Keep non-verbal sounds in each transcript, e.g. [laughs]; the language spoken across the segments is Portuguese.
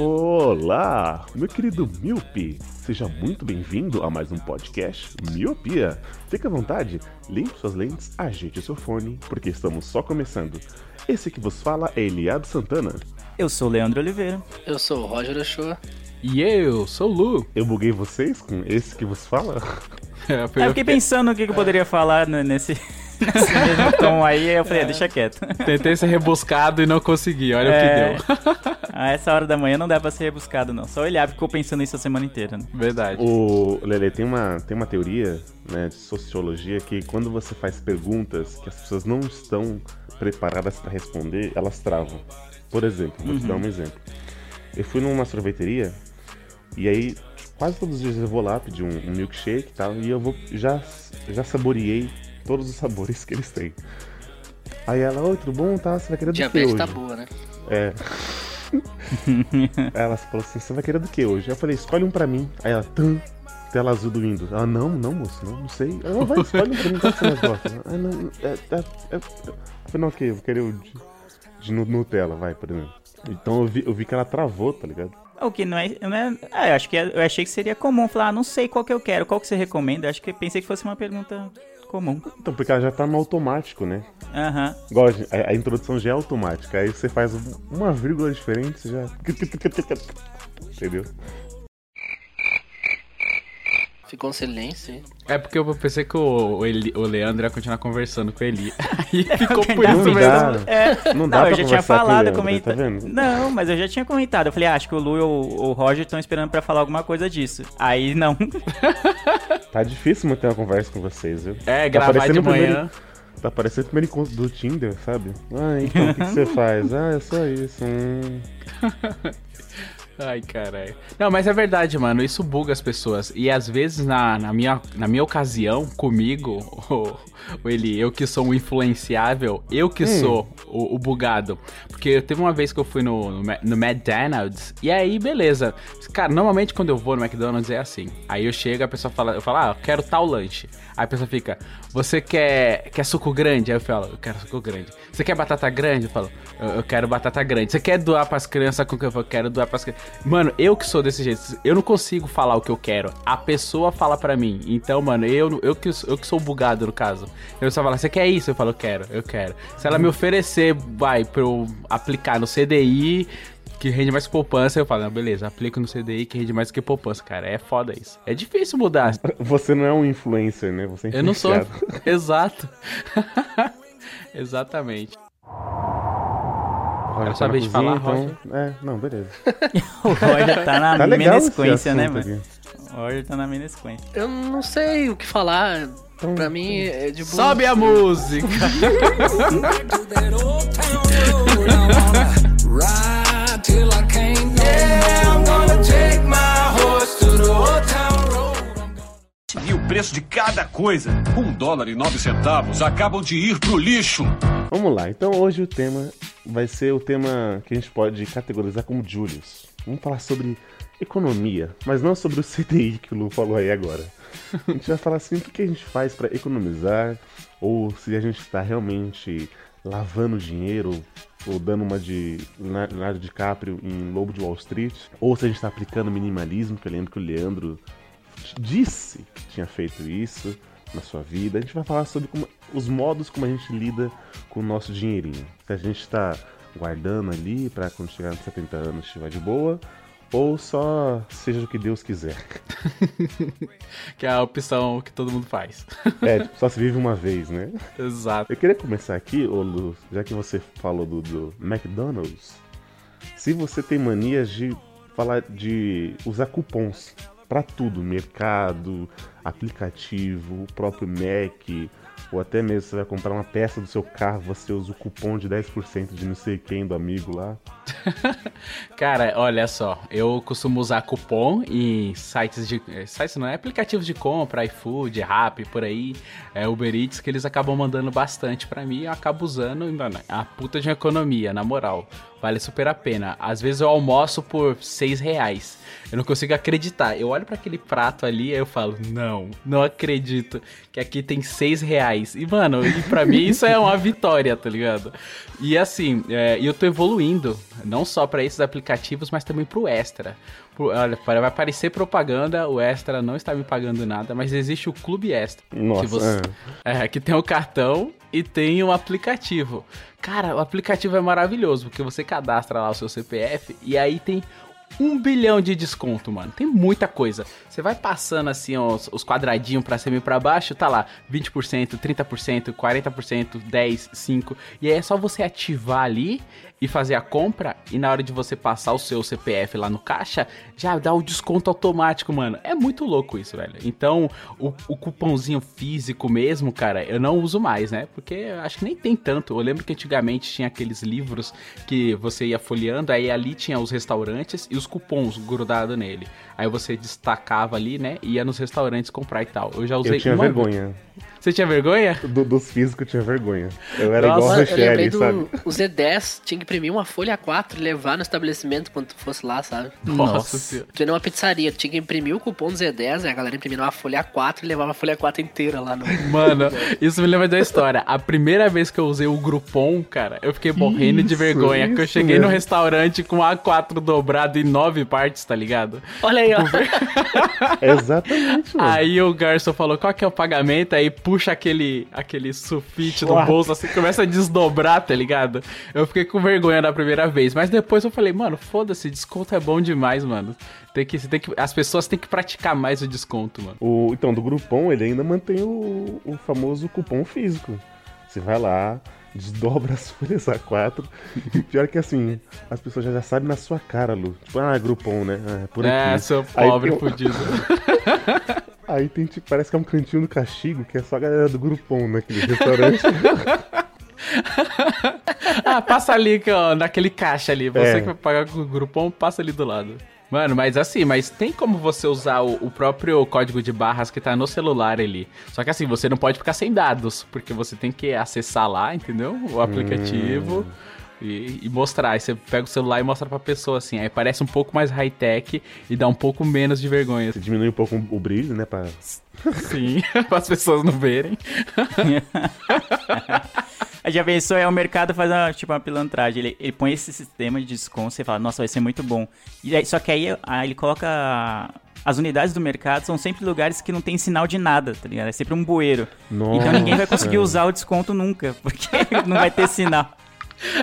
Olá, meu querido Miopi. Seja muito bem-vindo a mais um podcast Miopia. Fique à vontade, limpe suas lentes, ajeite o seu fone, porque estamos só começando. Esse que vos fala é Eliado Santana. Eu sou o Leandro Oliveira. Eu sou o Roger Ochoa. E eu sou o Lu. Eu buguei vocês com esse que vos fala? [laughs] É, eu fiquei pensando o que que eu poderia falar né, nesse, [laughs] nesse mesmo tom aí, eu falei, ah, deixa quieto. Tentei ser rebuscado e não consegui, olha É. o que deu. [laughs] A essa hora da manhã não dá pra ser rebuscado, não. Só olhar, ficou pensando isso a semana inteira. Né? Verdade. O Lele tem uma, tem uma teoria né, de sociologia que quando você faz perguntas que as pessoas não estão preparadas para responder, elas travam. Por exemplo, vou te dar um exemplo. Eu fui numa sorveteria e aí quase todos os dias eu vou lá pedir um, um milkshake e tal e eu vou já já saboreei todos os sabores que eles têm. Aí ela, oi, tudo bom? Tá, você vai querer do que Diabetes hoje? tá boa, né? É. Aí [laughs] ela falou assim, você vai querer do que hoje? Eu falei, escolhe um pra mim. Aí ela, tum, tela azul do Windows. Ela, não, não, moço, não, não sei. Ela, vai, escolhe um pra mim, qual que você mais gosta? Ah, não, é, é, é, Eu falei, não, ok, eu vou querer o de, de Nu- Nutella, vai, por exemplo. Então eu vi, eu vi que ela travou, tá ligado? O que não é. Não é ah, eu acho que é- eu achei que seria comum falar, ah, não sei qual que eu quero, qual que você recomenda. Acho que pensei que fosse uma pergunta comum. Então, porque ela já tá no automático, né? Aham. Igual a, a- introdução já é automática. Aí você faz um- uma vírgula diferente, você já. [laughs] Entendeu? Ficou um silêncio. É porque eu pensei que o, o, Eli- o Leandro ia continuar conversando com o Eli. Aí ficou por Não isso dá. mesmo. É, Não não, dá pra eu já tinha conversar com falado, Leandro, comenta... tá? Não, mas eu já tinha comentado. Eu falei, ah, acho que o Lu e o, o Roger estão esperando pra falar alguma coisa disso. Aí não. [laughs] Tá difícil manter uma conversa com vocês, viu? É, Tá gravar de parecendo o primeiro- manhã. Tá parecendo o primeiro encontro do Tinder, sabe? Ah, então, o que, que você [laughs] faz? Ah, é só isso. Hum. [laughs] Ai, caralho. Não, mas é verdade, mano. Isso buga as pessoas. E às vezes, na, na, minha, na minha ocasião, comigo, [laughs] o, Eli, eu que sou um influenciável, eu que sou o, o bugado. Porque teve uma vez que eu fui no, no, no McDonald's, e aí, beleza. Cara, normalmente quando eu vou no McDonald's é assim. Aí eu chego, a pessoa fala, eu falo, ah, eu quero tal lanche. Aí a pessoa fica, você quer, quer suco grande? Aí eu falo, eu quero suco grande. Você quer batata grande? Eu falo, eu, eu quero batata grande. Você quer doar pras crianças com que eu falo, quero doar pras crianças. Mano, eu que sou desse jeito, eu não consigo falar o que eu quero. A pessoa fala pra mim. Então, mano, eu, eu, que, eu que sou bugado no caso. Eu só falo, você quer isso? Eu falo, eu quero, eu quero. Se ela me oferecer, vai, pra eu aplicar no CDI, que rende mais que poupança, eu falo, não, beleza, aplico no CDI que rende mais que poupança, cara. É foda isso. É difícil mudar. [laughs] Você não é um influencer, né? Você é Eu não sou. [laughs] Exato. [laughs] Exatamente. Roger na vez de cozinha, falar, então... É, não, beleza. [laughs] O Roger tá na [laughs] Tá menesquência, né, mano? aqui. O Roger tá na menesquência. Eu não sei o que falar. Pra mim é de boa. Sobe a música! E o preço de cada coisa, um dólar e nove centavos, acabam de ir pro lixo. Vamos lá, então hoje o tema vai ser o tema que a gente pode categorizar como Julius. Vamos falar sobre economia, mas não sobre o [laughs] CDI que o Lu falou aí agora. A gente vai falar assim o que a gente faz para economizar, ou se a gente está realmente lavando dinheiro, ou dando uma de Leonardo DiCaprio em Lobo de Wall Street, ou se a gente está aplicando minimalismo, que eu lembro que o Leandro disse que tinha feito isso na sua vida. A gente vai falar sobre como- os modos como a gente lida com o nosso dinheirinho. Se a gente está guardando ali para quando chegar nos 70 anos estiver de boa, ou só seja o que Deus quiser. [laughs] que é a opção que todo mundo faz. É, tipo, só se vive uma vez, né? [laughs] Exato. Eu queria começar aqui, ô Lu, já que você falou do, do McDonald's, se você tem manias de falar de usar cupons para tudo, mercado, aplicativo, o próprio Mac, ou até mesmo você vai comprar uma peça do seu carro, você usa o cupom de 10% de não sei quem do amigo lá. [laughs] Cara, olha só, eu costumo usar cupom em sites de. eh, Sites não é aplicativos de compra, iFood, Rappi, por aí, é, Uber Eats, que eles acabam mandando bastante pra mim e eu acabo usando, mano, é a puta de economia, na moral. Vale super a pena. Às vezes eu almoço por 6 reais. Eu não consigo acreditar. Eu olho pra aquele prato ali e eu falo, não, não acredito que aqui tem 6 reais. E, mano, e pra mim isso é uma vitória, tá ligado? E assim, é, eu tô evoluindo, não só pra esses aplicativos, mas também pro Extra. Pro- olha, vai aparecer propaganda, o Extra não está me pagando nada, mas existe o Clube Extra. Nossa, que, você, é, que tem o cartão e tem o aplicativo. Cara, o aplicativo é maravilhoso, porque você cadastra lá o seu CPF e aí tem um bilhão de desconto, mano. Tem muita coisa. Você vai passando assim os, os quadradinhos pra cima e pra baixo, tá lá 20%, 30%, 40%, 10, 5. E aí é só você ativar ali e fazer a compra e na hora de você passar o seu CPF lá no caixa, já dá o desconto automático, mano. É muito louco isso, velho. Então, o, o cupomzinho físico mesmo, cara, eu não uso mais, né? Porque eu acho que nem tem tanto. Eu lembro que antigamente tinha aqueles livros que você ia folheando, aí ali tinha os restaurantes e os cupons grudados nele. Aí você destacava ali, né? Ia nos restaurantes comprar e tal. Eu já usei Eu tinha uma vez. Você tinha vergonha? Do- dos físicos eu tinha vergonha. Eu era Nossa, igual lembrei Rochelle, do sabe? o Z10, tinha que imprimir uma folha A4 e levar no estabelecimento quando tu fosse lá, sabe? Nossa. Tu ia numa pizzaria, tu tinha que imprimir o cupom do Z10, aí a galera imprimia uma folha A4 e levava a folha A4 inteira lá no. Mano, isso me lembra da história. A primeira vez que eu usei o Groupon, cara, eu fiquei morrendo de Isso, vergonha. que eu cheguei no mesmo. restaurante com A4 dobrado em nove partes, tá ligado? Olha aí, ó. [laughs] Exatamente, mano. Aí o garçom falou, qual que é o pagamento? Aí puxa aquele, aquele sulfite do bolso, assim, começa a desdobrar, tá ligado? Eu fiquei com vergonha da primeira vez. Mas depois eu falei, mano, foda-se, desconto é bom demais, mano. Tem que, tem que, as pessoas têm que praticar mais o desconto, mano. O, então, do Groupon, ele ainda mantém o, o famoso cupom físico. Você vai lá, desdobra as folhas A4. E pior que assim, as pessoas já, já sabem na sua cara, Lu. Tipo, ah, Groupon, né? Ah, é por aqui. É, seu Aí pobre um- fudido. [laughs] Aí tem, tipo, parece que é um cantinho do castigo, que é só a galera do Groupon naquele restaurante. [laughs] Ah, passa ali, ó, naquele caixa ali. Você É. que vai pagar com o grupão, passa ali do lado. Mano, mas assim, mas tem como você usar o, o próprio código de barras que tá no celular ali. Só que assim, você não pode ficar sem dados, porque você tem que acessar lá, entendeu? O aplicativo e, e mostrar. Aí você pega o celular e mostra pra pessoa assim. Aí parece um pouco mais high-tech e dá um pouco menos de vergonha. Você diminui um pouco o brilho, né? Pra... Sim, [laughs] para as pessoas não verem. Aí [laughs] já pensou, é o mercado faz uma, tipo, uma pilantragem. Ele, ele põe esse sistema de desconto, você fala, nossa, vai ser muito bom. E aí, só que aí, aí ele coloca. As unidades do mercado são sempre lugares que não tem sinal de nada, tá ligado? É sempre um bueiro. Então ninguém vai conseguir Nossa. usar o desconto nunca, [laughs] porque não vai ter sinal.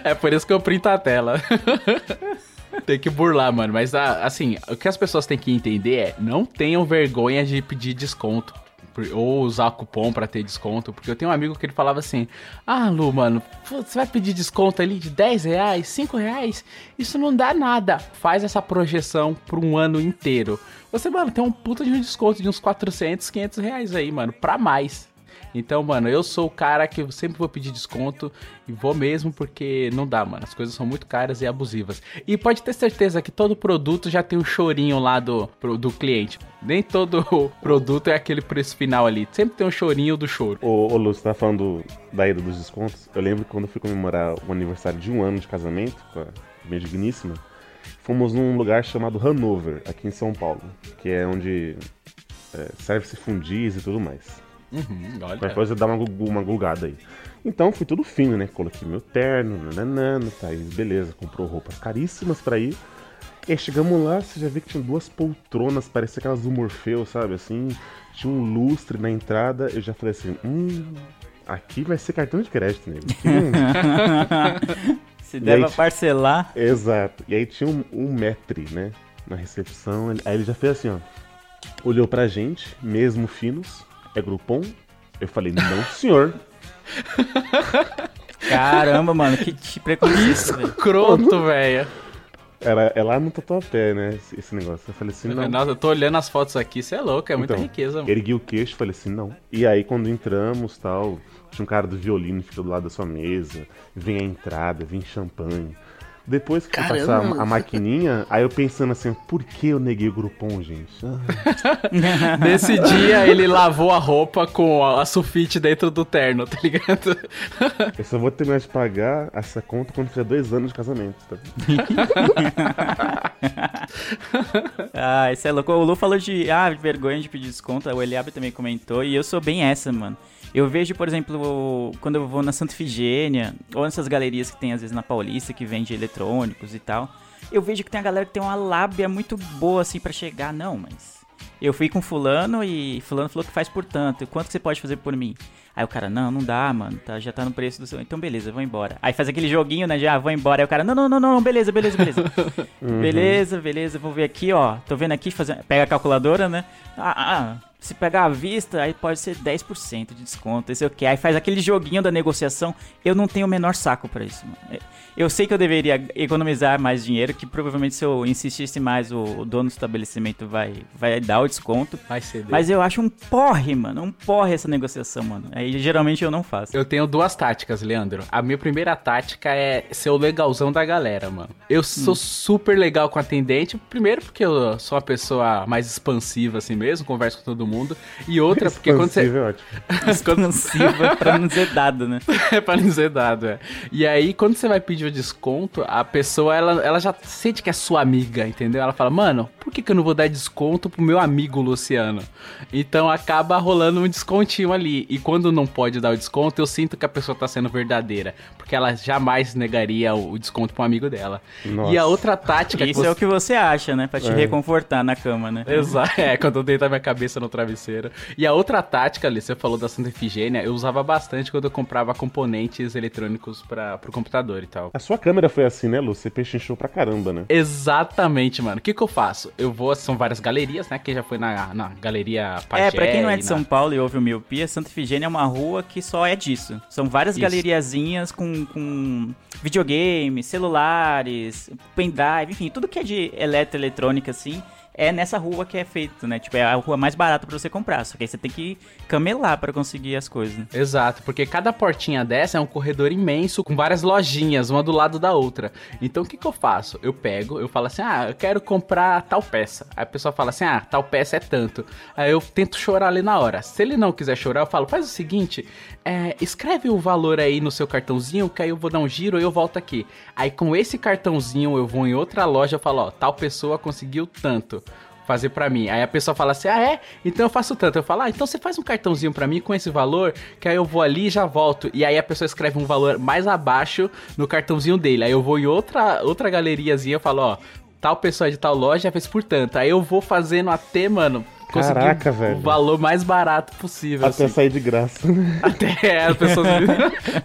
É por isso que eu printo a tela. [laughs] Tem que burlar, mano. Mas, ah, assim, o que as pessoas têm que entender é: não tenham vergonha de pedir desconto. Ou usar cupom pra ter desconto. Porque eu tenho um amigo que ele falava assim: Ah, Lu, mano, você vai pedir desconto ali de 10 reais, 5 reais? Isso não dá nada. Faz essa projeção por um ano inteiro. Você, mano, tem um puta de um desconto de uns 400, 500 reais aí, mano, pra mais. Então, mano, eu sou o cara que sempre vou pedir desconto e vou mesmo porque não dá, mano. As coisas são muito caras e abusivas. E pode ter certeza que todo produto já tem um chorinho lá do, do cliente. Nem todo [laughs] produto é aquele preço final ali. Sempre tem um chorinho do choro. Ô, ô Lu, você tá falando da ida dos descontos? Eu lembro quando eu fui comemorar o aniversário de um ano de casamento com a minha digníssima, fomos num lugar chamado Hanover, aqui em São Paulo, que é onde é, serve-se fundis e tudo mais. Uhum, olha. Qualquer coisa dá uma, uma gulgada aí. Então fui tudo fino, né? Coloquei meu terno, nananana, tá aí, beleza. Comprou roupas caríssimas pra ir. E aí chegamos lá, você já vê que tinha duas poltronas, parecia aquelas do Morfeu, sabe? Assim, tinha um lustre na entrada. Eu já falei assim, hum, aqui vai ser cartão de crédito, nego. [laughs] Se der pra parcelar. Exato. E aí tinha um, um metre, né? Na recepção. Ele- Aí ele já fez assim, ó. Olhou pra gente, mesmo finos. É Groupon? Eu falei, não, senhor. [laughs] Caramba, mano, que te preconceito, velho. Croto, velho. Era, é lá no Tatuapé, né? Esse, esse negócio. Eu falei assim, não. Nossa, eu tô olhando as fotos aqui, você é louco, é muita Então, riqueza, mano. Ergui o queixo e falei assim, não. E aí, quando entramos tal, tinha um cara do violino que fica do lado da sua mesa, vem a entrada, vem champanhe. Depois que eu passar Caramba! a, a maquininha, aí eu pensando assim, por que eu neguei o Groupon, gente? Ah, [laughs] Nesse dia ele lavou a roupa com a a sulfite dentro do terno, tá ligado? eu só vou terminar de pagar essa conta quando fizer dois anos de casamento, tá? [laughs] Ah, isso é louco. O Lu falou de, ah, vergonha de pedir desconto. O Eliabe também comentou. E eu sou bem essa, mano. Eu vejo, por exemplo, quando eu vou na Santa Ifigênia, ou nessas galerias que tem às vezes na Paulista, que vende eletrônicos e tal. Eu vejo que tem a galera que tem uma lábia muito boa, assim, pra chegar. Não, mas eu fui com fulano e fulano falou que faz por tanto. Quanto que você pode fazer por mim? Aí o cara, não, não dá, mano, tá, já tá no preço do seu. Então beleza, vou embora. Aí faz aquele joguinho, né? Já vou embora. Aí o cara, não, não, não, não, beleza, beleza, beleza. [laughs] Beleza, beleza, vou ver aqui, ó. Tô vendo aqui, fazer... pega a calculadora, né? Ah, ah, se pegar à vista, aí pode ser 10% de desconto. Esse é o que? Aí faz aquele joguinho da negociação. Eu não tenho o menor saco pra isso, mano. Eu sei que eu deveria economizar mais dinheiro, que provavelmente se eu insistisse mais, o, dono do estabelecimento vai, vai dar o desconto. Vai ceder. Mas eu acho um porre, mano. Um porre essa negociação, mano. Aí geralmente eu não faço. Eu tenho duas táticas, Leandro. A minha primeira tática é ser o legalzão da galera, mano. Eu sou super legal com atendente. Primeiro, porque eu sou uma pessoa mais expansiva assim mesmo, converso com todo mundo. E outra, porque quando você. É ótimo. [laughs] Expansiva pra não dizer dado, né? [laughs] é pra não dizer dado, é. E aí, quando você vai pedir o desconto, a pessoa, ela, ela já sente que é sua amiga, entendeu? Ela fala, mano, por que, que eu não vou dar desconto pro meu amigo Luciano? Então acaba rolando um descontinho ali. E quando não pode dar o desconto, eu sinto que a pessoa tá sendo verdadeira. Porque ela jamais negaria o desconto pro amigo dela. Nossa. E a outra tática Isso que é você... o que você acha, né? Pra te É. reconfortar na cama, né? Exato, é, quando eu deitar minha cabeça no travesseiro. E a outra tática ali, você falou da Santa Efigênia, eu usava bastante quando eu comprava componentes eletrônicos para pro computador e tal. A sua câmera foi assim, né, Lu? Você pechinchou pra caramba, né? Exatamente, mano. O que que eu faço? Eu vou, são várias galerias, né? Quem já foi na, na galeria Pagé É, pra quem não é de na- São Paulo e ouve o Miopia, Santa Ifigênia é uma rua que só é disso. São várias Isso. galeriazinhas com, com videogames, celulares, pendrive, enfim, tudo que é de eletroeletrônica, assim, é nessa rua que é feito, né? Tipo, é a rua mais barata pra você comprar. Só que aí você tem que camelar pra conseguir as coisas, né? Exato, porque cada portinha dessa é um corredor imenso com várias lojinhas, uma do lado da outra. Então o que, que eu faço? Eu pego, eu falo assim: ah, eu quero comprar tal peça. Aí a pessoa fala assim: ah, tal peça é tanto. Aí eu tento chorar ali na hora. Se ele não quiser chorar, eu falo: faz o seguinte, é, escreve o valor aí no seu cartãozinho, que aí eu vou dar um giro e eu volto aqui. Aí com esse cartãozinho eu vou em outra loja e falo: ó, tal pessoa conseguiu tanto fazer pra mim. Aí a pessoa fala assim: "Ah, é? Então eu faço tanto". Eu falo: "Ah, então você faz um cartãozinho pra mim com esse valor, que aí eu vou ali e já volto". E aí a pessoa escreve um valor mais abaixo no cartãozinho dele. Aí eu vou em outra outra galeriazinha e falo: "Ó, tal pessoa de tal loja fez por tanto". Aí eu vou fazendo até, mano, conseguir Caraca, o velho. valor mais barato possível. Até assim. sair de graça, né? [laughs] Até as pessoas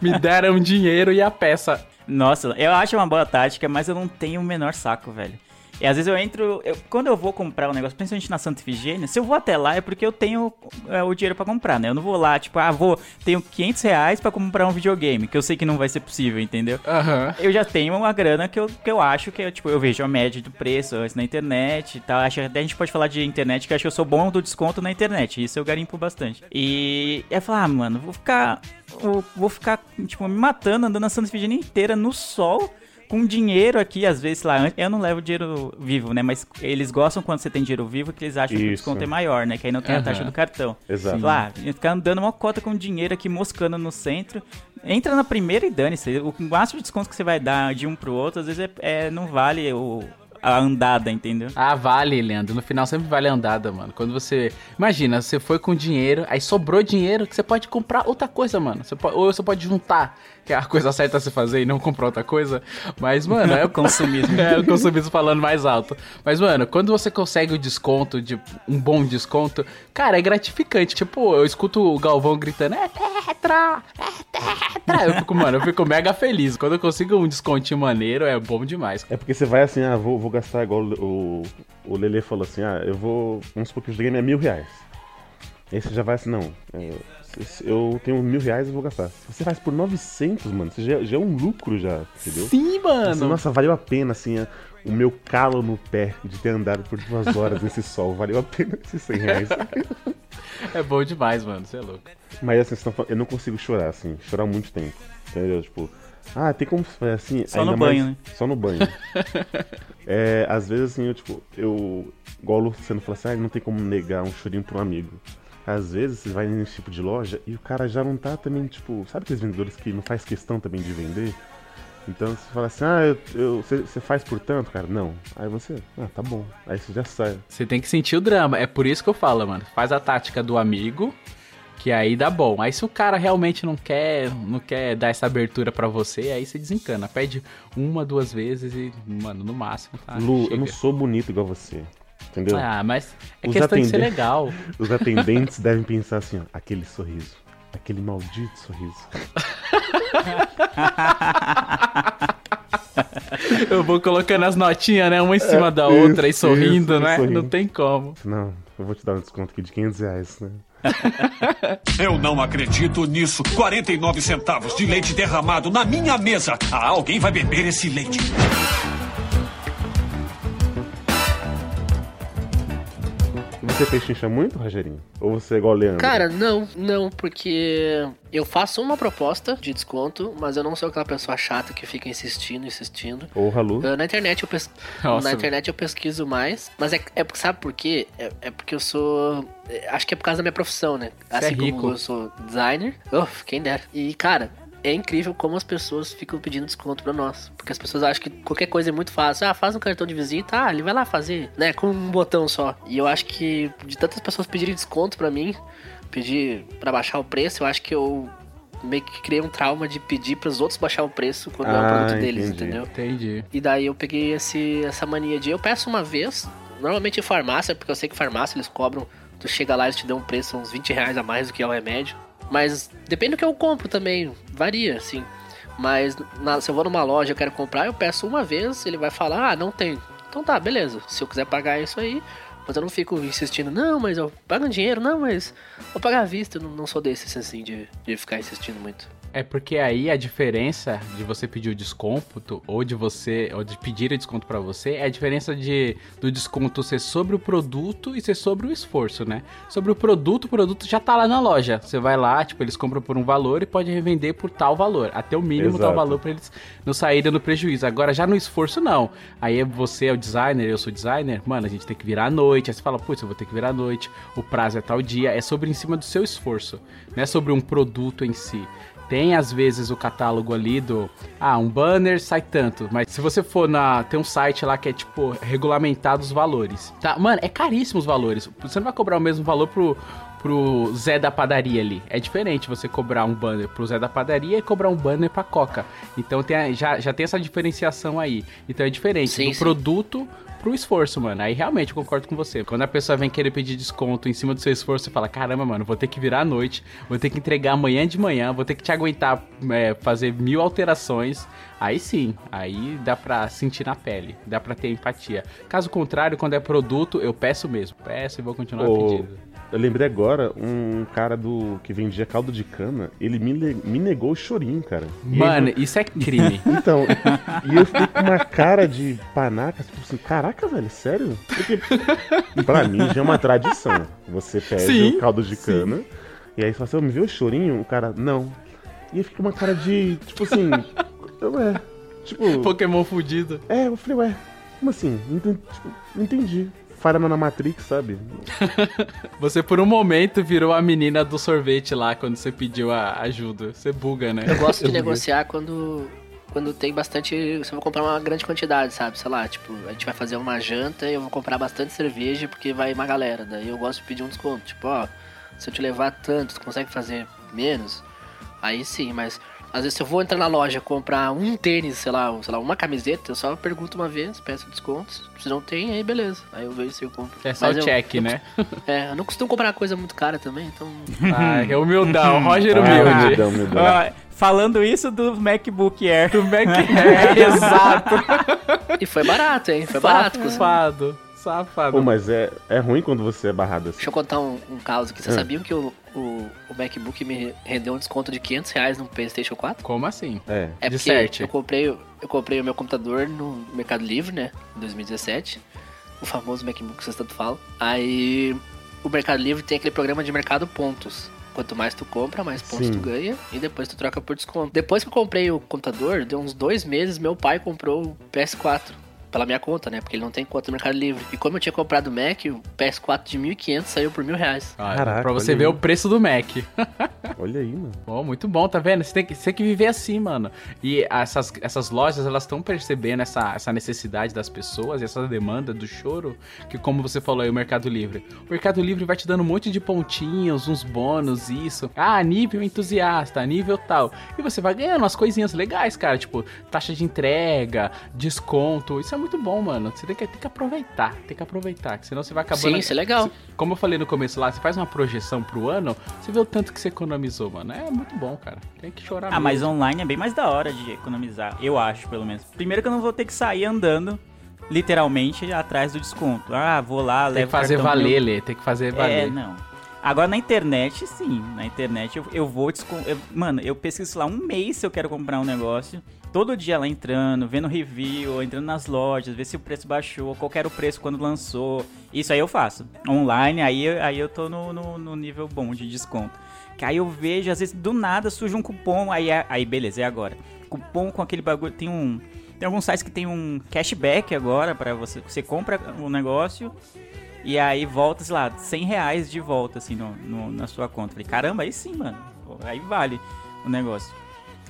me, [laughs] me deram dinheiro e a peça. Nossa, eu acho uma boa tática, mas eu não tenho o menor saco, velho. E às vezes eu entro. eu- quando eu vou comprar um negócio, principalmente na Santa Ifigênia, se eu vou até lá é porque eu tenho é, o dinheiro pra comprar, né? Eu não vou lá, tipo, ah, vou. Tenho 500 reais pra comprar um videogame, que eu sei que não vai ser possível, entendeu? Aham. Eu já tenho uma grana que eu, que eu acho que, tipo, eu vejo a média do preço na internet e tal. Acho até a gente pode falar de internet, que eu acho que eu sou bom do desconto na internet. Isso eu garimpo bastante. E eu falo, ah, mano, vou ficar. eu Vou ficar, tipo, me matando, andando a Santa Efigênia inteira no sol. Com dinheiro aqui, às vezes lá, eu não levo dinheiro vivo, né? Mas eles gostam quando você tem dinheiro vivo, que eles acham que o Isso. desconto é maior, né? Que aí não tem a Aham. taxa do cartão. Exato. Lá, ficar andando uma cota com dinheiro aqui moscando no centro. Entra na primeira e dane-se. O máximo de desconto que você vai dar de um pro outro, às vezes é, é- não vale o, a andada, entendeu? Ah, vale, Leandro. No final sempre vale a andada, mano. Quando você. Imagina, você foi com dinheiro, aí sobrou dinheiro que você pode comprar outra coisa, mano. Você pode... Ou você pode juntar, que é a coisa certa a se fazer e não comprar outra coisa. Mas, mano, é [laughs] o consumismo. [laughs] é o consumismo falando mais alto. Mas, mano, quando você consegue o desconto, de um bom desconto, cara, é gratificante. Tipo, eu escuto o Galvão gritando, é tetra, é tetra. Eu fico, mano, eu fico mega feliz. Quando eu consigo um descontinho maneiro, é bom demais. É porque você vai assim, ah, vou, vou gastar igual o, o Lele falou assim, ah, eu vou. Vamos supor que o videogame é mil reais. Aí você já vai assim, não, é, eu tenho mil reais eu vou gastar. Se você faz por 900, mano, você já, já é um lucro já, entendeu? Sim, Assim, mano. nossa, valeu a pena, assim, a- o meu calo no pé de ter andado por duas horas nesse sol, valeu a pena esses 100 reais. [laughs] É bom demais, mano. Você é louco. Mas assim, eu não consigo chorar, assim, chorar muito tempo, entendeu? Tipo, ah, tem como fazer assim, Só no mais- banho, né? Só no banho. [laughs] é, às vezes, assim, eu, tipo, eu, igual o Luciano falou assim, ah, não tem como negar um chorinho pra um amigo. Às vezes você vai nesse tipo de loja e o cara já não tá também, tipo, sabe aqueles vendedores que não faz questão também de vender? Então você fala assim, ah, eu, você, faz por tanto, cara? Não. Aí você, ah, tá bom. Aí você já sai. Você tem que sentir o drama. É por isso que eu falo, mano. Faz a tática do amigo, que aí dá bom. Aí se o cara realmente não quer, não quer dar essa abertura pra você, aí você desencana. Pede uma, duas vezes e, mano, no máximo, tá? Lu, Chega. eu não sou bonito igual você. Entendeu? Ah, mas é Os questão de ser atendentes- legal. [laughs] Os atendentes [laughs] devem pensar assim, ó, aquele sorriso. Aquele maldito sorriso. [laughs] Eu vou colocando as notinhas, né? Uma em cima da É, isso, outra e sorrindo, isso, né? sorrindo. Não tem como. Não, eu vou te dar um desconto aqui de 500 reais, né? Eu não acredito nisso. 49 centavos de leite derramado na minha mesa. Ah, alguém vai beber esse leite. Você pechincha muito, Rogerinho? Ou você é igual o Leandro? Cara, não, não, porque eu faço uma proposta de desconto, mas eu não sou aquela pessoa chata que fica insistindo, insistindo. Ou? Eu, na internet eu pes... [laughs] Nossa. na internet eu pesquiso mais, mas é, é porque sabe por quê? É, é porque eu sou, é, acho que é por causa da minha profissão, né? Você é Assim rico. como eu sou designer, uf, quem dera. E cara, é incrível como as pessoas ficam pedindo desconto pra nós, porque as pessoas acham que qualquer coisa é muito fácil. Ah, faz um cartão de visita, ah, ele vai lá fazer, né? Com um botão só. E eu acho que de tantas pessoas pedirem desconto pra mim, pedir pra baixar o preço, eu acho que eu meio que criei um trauma de pedir pros outros baixar o preço quando é um Ah, produto deles, entendi. entendeu? Entendi. E daí eu peguei esse, essa mania de eu peço uma vez, normalmente em farmácia, porque eu sei que farmácia eles cobram, tu chega lá e eles te dão um preço uns 20 reais a mais do que é o remédio. Mas depende do que eu compro também, varia, assim. Mas na- se eu vou numa loja e quero comprar, eu peço uma vez, ele vai falar, ah, não tem. Então tá, beleza. Se eu quiser pagar isso aí, mas eu não fico insistindo, não, mas eu pago dinheiro, não, mas vou pagar à vista. Eu não, não sou desses assim de, de ficar insistindo muito. É porque aí a diferença de você pedir o desconto ou de você ou de pedir o desconto pra você é a diferença de do desconto ser sobre o produto e ser sobre o esforço, né? Sobre o produto, o produto já tá lá na loja. Você vai lá, tipo, eles compram por um valor e pode revender por tal valor, até o mínimo tal Exato. valor pra eles não saírem no prejuízo. Agora já no esforço não. Aí você é o designer, eu sou designer, mano, a gente tem que virar à noite. Aí você fala, putz, eu vou ter que virar à noite. O prazo é tal dia, é sobre em cima do seu esforço, não é sobre um produto em si. Tem às vezes o catálogo ali do. Ah, um banner sai tanto. Mas se você for na. Tem um site lá que é tipo regulamentado os valores. Tá? Mano, é caríssimo os valores. Você não vai cobrar o mesmo valor pro. Pro Zé da padaria ali. É diferente você cobrar um banner pro Zé da padaria e cobrar um banner pra Coca. Então tem a- já, já tem essa diferenciação aí. Então é diferente Sim, do sim. produto pro esforço, mano. Aí realmente eu concordo com você. Quando a pessoa vem querer pedir desconto em cima do seu esforço, você fala: caramba, mano, vou ter que virar à noite, vou ter que entregar amanhã de manhã, vou ter que te aguentar é, fazer mil alterações. Aí sim, aí dá pra sentir na pele, dá pra ter empatia. Caso contrário, quando é produto, eu peço mesmo. Peço e vou continuar Ô, pedindo. Eu lembrei agora, um cara do que vendia caldo de cana, ele me, me negou o chorinho, cara. Mano, isso é crime. [laughs] Então, e eu fiquei com uma cara de panaca, tipo assim, caraca, velho, sério? Porque pra mim já é uma tradição. Você pede Sim, o caldo de sim. cana, e aí você fala assim, "Ô, me viu o chorinho? O cara, não. E eu fiquei com uma cara de, tipo assim, ué, tipo... Pokémon fudido. É, eu falei, ué, como assim? Não entendi, tipo, não entendi. Falha na Matrix, sabe? [laughs] Você por um momento virou a menina do sorvete lá quando você pediu a ajuda. Você buga, né? Eu gosto [laughs] de negociar quando, quando tem bastante. Você vai comprar uma grande quantidade, sabe? Sei lá, tipo, a gente vai fazer uma janta e eu vou comprar bastante cerveja porque vai uma galera. Daí eu gosto de pedir um desconto. Tipo, ó, se eu te levar tanto, tu consegue fazer menos? Aí sim, mas às vezes se eu vou entrar na loja comprar um tênis, sei lá, um- sei lá, uma camiseta, eu só pergunto uma vez, peço desconto. Se não tem, aí beleza. Aí eu vejo se eu compro. É só Mas o eu- check, eu- né? É, eu não costumo comprar coisa muito cara também, então. Ah, é humildão. [laughs] Roger Ah, humilde. humildão, humildão. Ó, falando isso do MacBook Air. Do Mac [laughs] é, [laughs] exato. E foi barato, hein? Foi barato. Safado. Safado. Pô, mas é, é ruim quando você é barrado assim. Deixa eu contar um, um caso aqui. Vocês Ah. sabiam que o, o, o MacBook me rendeu um desconto de 500 reais no PlayStation 4? Como assim? É. É De porque certe. eu comprei, o- eu comprei o meu computador no Mercado Livre, né? Em 2017. O famoso MacBook que vocês tanto falam. Aí o Mercado Livre tem aquele programa de mercado pontos. Quanto mais tu compra, mais pontos Sim. tu ganha e depois tu troca por desconto. Depois que eu comprei o computador, deu uns dois meses, meu pai comprou o PS4. Pela minha conta, né? Porque ele não tem conta no Mercado Livre. E como eu tinha comprado o Mac, o PS4 de 1.500 saiu por mil reais. Ah, Caraca, pra você ver aí. o preço do Mac. [laughs] Olha aí, mano. Bom, muito bom, tá vendo? Você tem que, você tem que viver assim, mano. E essas, essas lojas, elas estão percebendo essa, essa necessidade das pessoas, essa demanda do choro, que como você falou aí, o Mercado Livre. O Mercado Livre vai te dando um monte de pontinhos, uns bônus, isso. Ah, nível entusiasta, nível tal. E você vai ganhando umas coisinhas legais, cara, tipo taxa de entrega, desconto. Isso é muito bom, mano. Você tem que, tem que aproveitar, tem que aproveitar, que senão você vai acabando... Sim, isso é legal. Como eu falei no começo lá, você faz uma projeção pro ano, você vê o tanto que você economizou, mano. É muito bom, cara. Tem que chorar Ah, mas online é bem mais da hora de economizar, eu acho, pelo menos. Primeiro que eu não vou ter que sair andando, literalmente, atrás do desconto. Ah, vou lá, Tem levo que fazer valer, meu- Lê. Tem que fazer É, valer. não. Agora na internet, sim. Na internet eu, eu vou descon... eu- Mano, eu pesquiso lá um mês se eu quero comprar um negócio. Todo dia lá entrando, vendo review, entrando nas lojas, ver se o preço baixou, qual era o preço quando lançou. Isso aí eu faço. Online, aí, aí eu tô no, no, no nível bom de desconto. Que aí eu vejo, às vezes do nada surge um cupom, aí, é- aí beleza, é agora. Cupom com aquele bagulho, tem um. Tem alguns sites que tem um cashback agora para você. Você compra o negócio e aí volta, sei lá, 100 reais de volta, assim, no, no- na sua conta. Falei, caramba, aí sim, mano. Aí vale o negócio.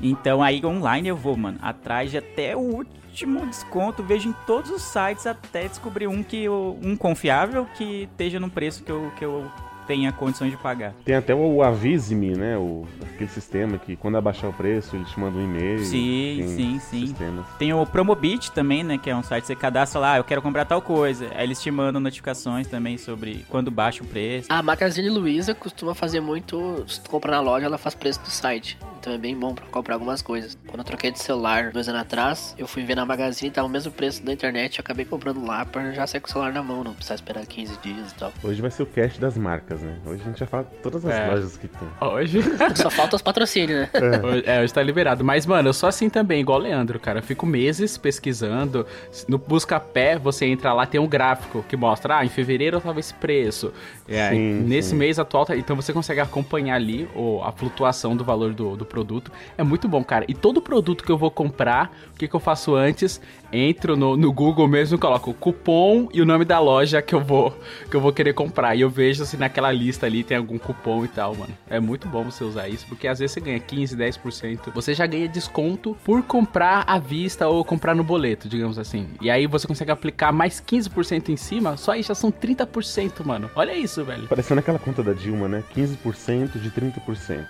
Então aí online eu vou, mano, atrás de até o último desconto. Vejo em todos os sites até descobrir um que eu- um confiável que esteja no preço que eu, que eu tenha condições de pagar. Tem até o Avise-me, né? O, aquele sistema que quando abaixar o preço, ele te manda um e-mail. Sim, sim, sim. Sistemas. Tem o Promobit também, né? Que é um site que você cadastra lá, ah, eu quero comprar tal coisa. Aí eles te mandam notificações também sobre quando baixa o preço. A Magazine Luiza costuma fazer muito. Se tu comprar na loja, ela faz preço do site. Então é bem bom pra comprar algumas coisas. Quando eu troquei de celular dois anos atrás, eu fui ver na Magazine tava o mesmo preço da internet. Eu acabei comprando lá pra já sair com o celular na mão, não precisar esperar 15 dias e tal. Hoje vai ser o cast das marcas, né? Hoje a gente falar de todas as É. lojas que tem. Hoje. Só falta os patrocínios, né? Hoje- É, hoje tá liberado. Mas, mano, eu sou assim também, igual o Leandro, cara. Eu fico meses pesquisando. No Busca-Pé, você entra lá, tem um gráfico que mostra, ah, em fevereiro tava esse preço. É, Sim, nesse sim. mês atual, tá- então você consegue acompanhar ali o- a flutuação do valor do, do produto. É muito bom, cara. E todo produto que eu vou comprar, o que, que eu faço antes? Entro no, no Google mesmo, coloco o cupom e o nome da loja que eu vou que eu vou querer comprar. E eu vejo se naquela lista ali tem algum cupom e tal, mano. É muito bom você usar isso, porque às vezes você ganha 15, 10%. Você já ganha desconto por comprar à vista ou comprar no boleto, digamos assim. E aí você consegue aplicar mais 15% em cima, só aí já são 30%, mano. Olha isso, velho. Parecendo aquela conta da Dilma, né? 15% de 30%.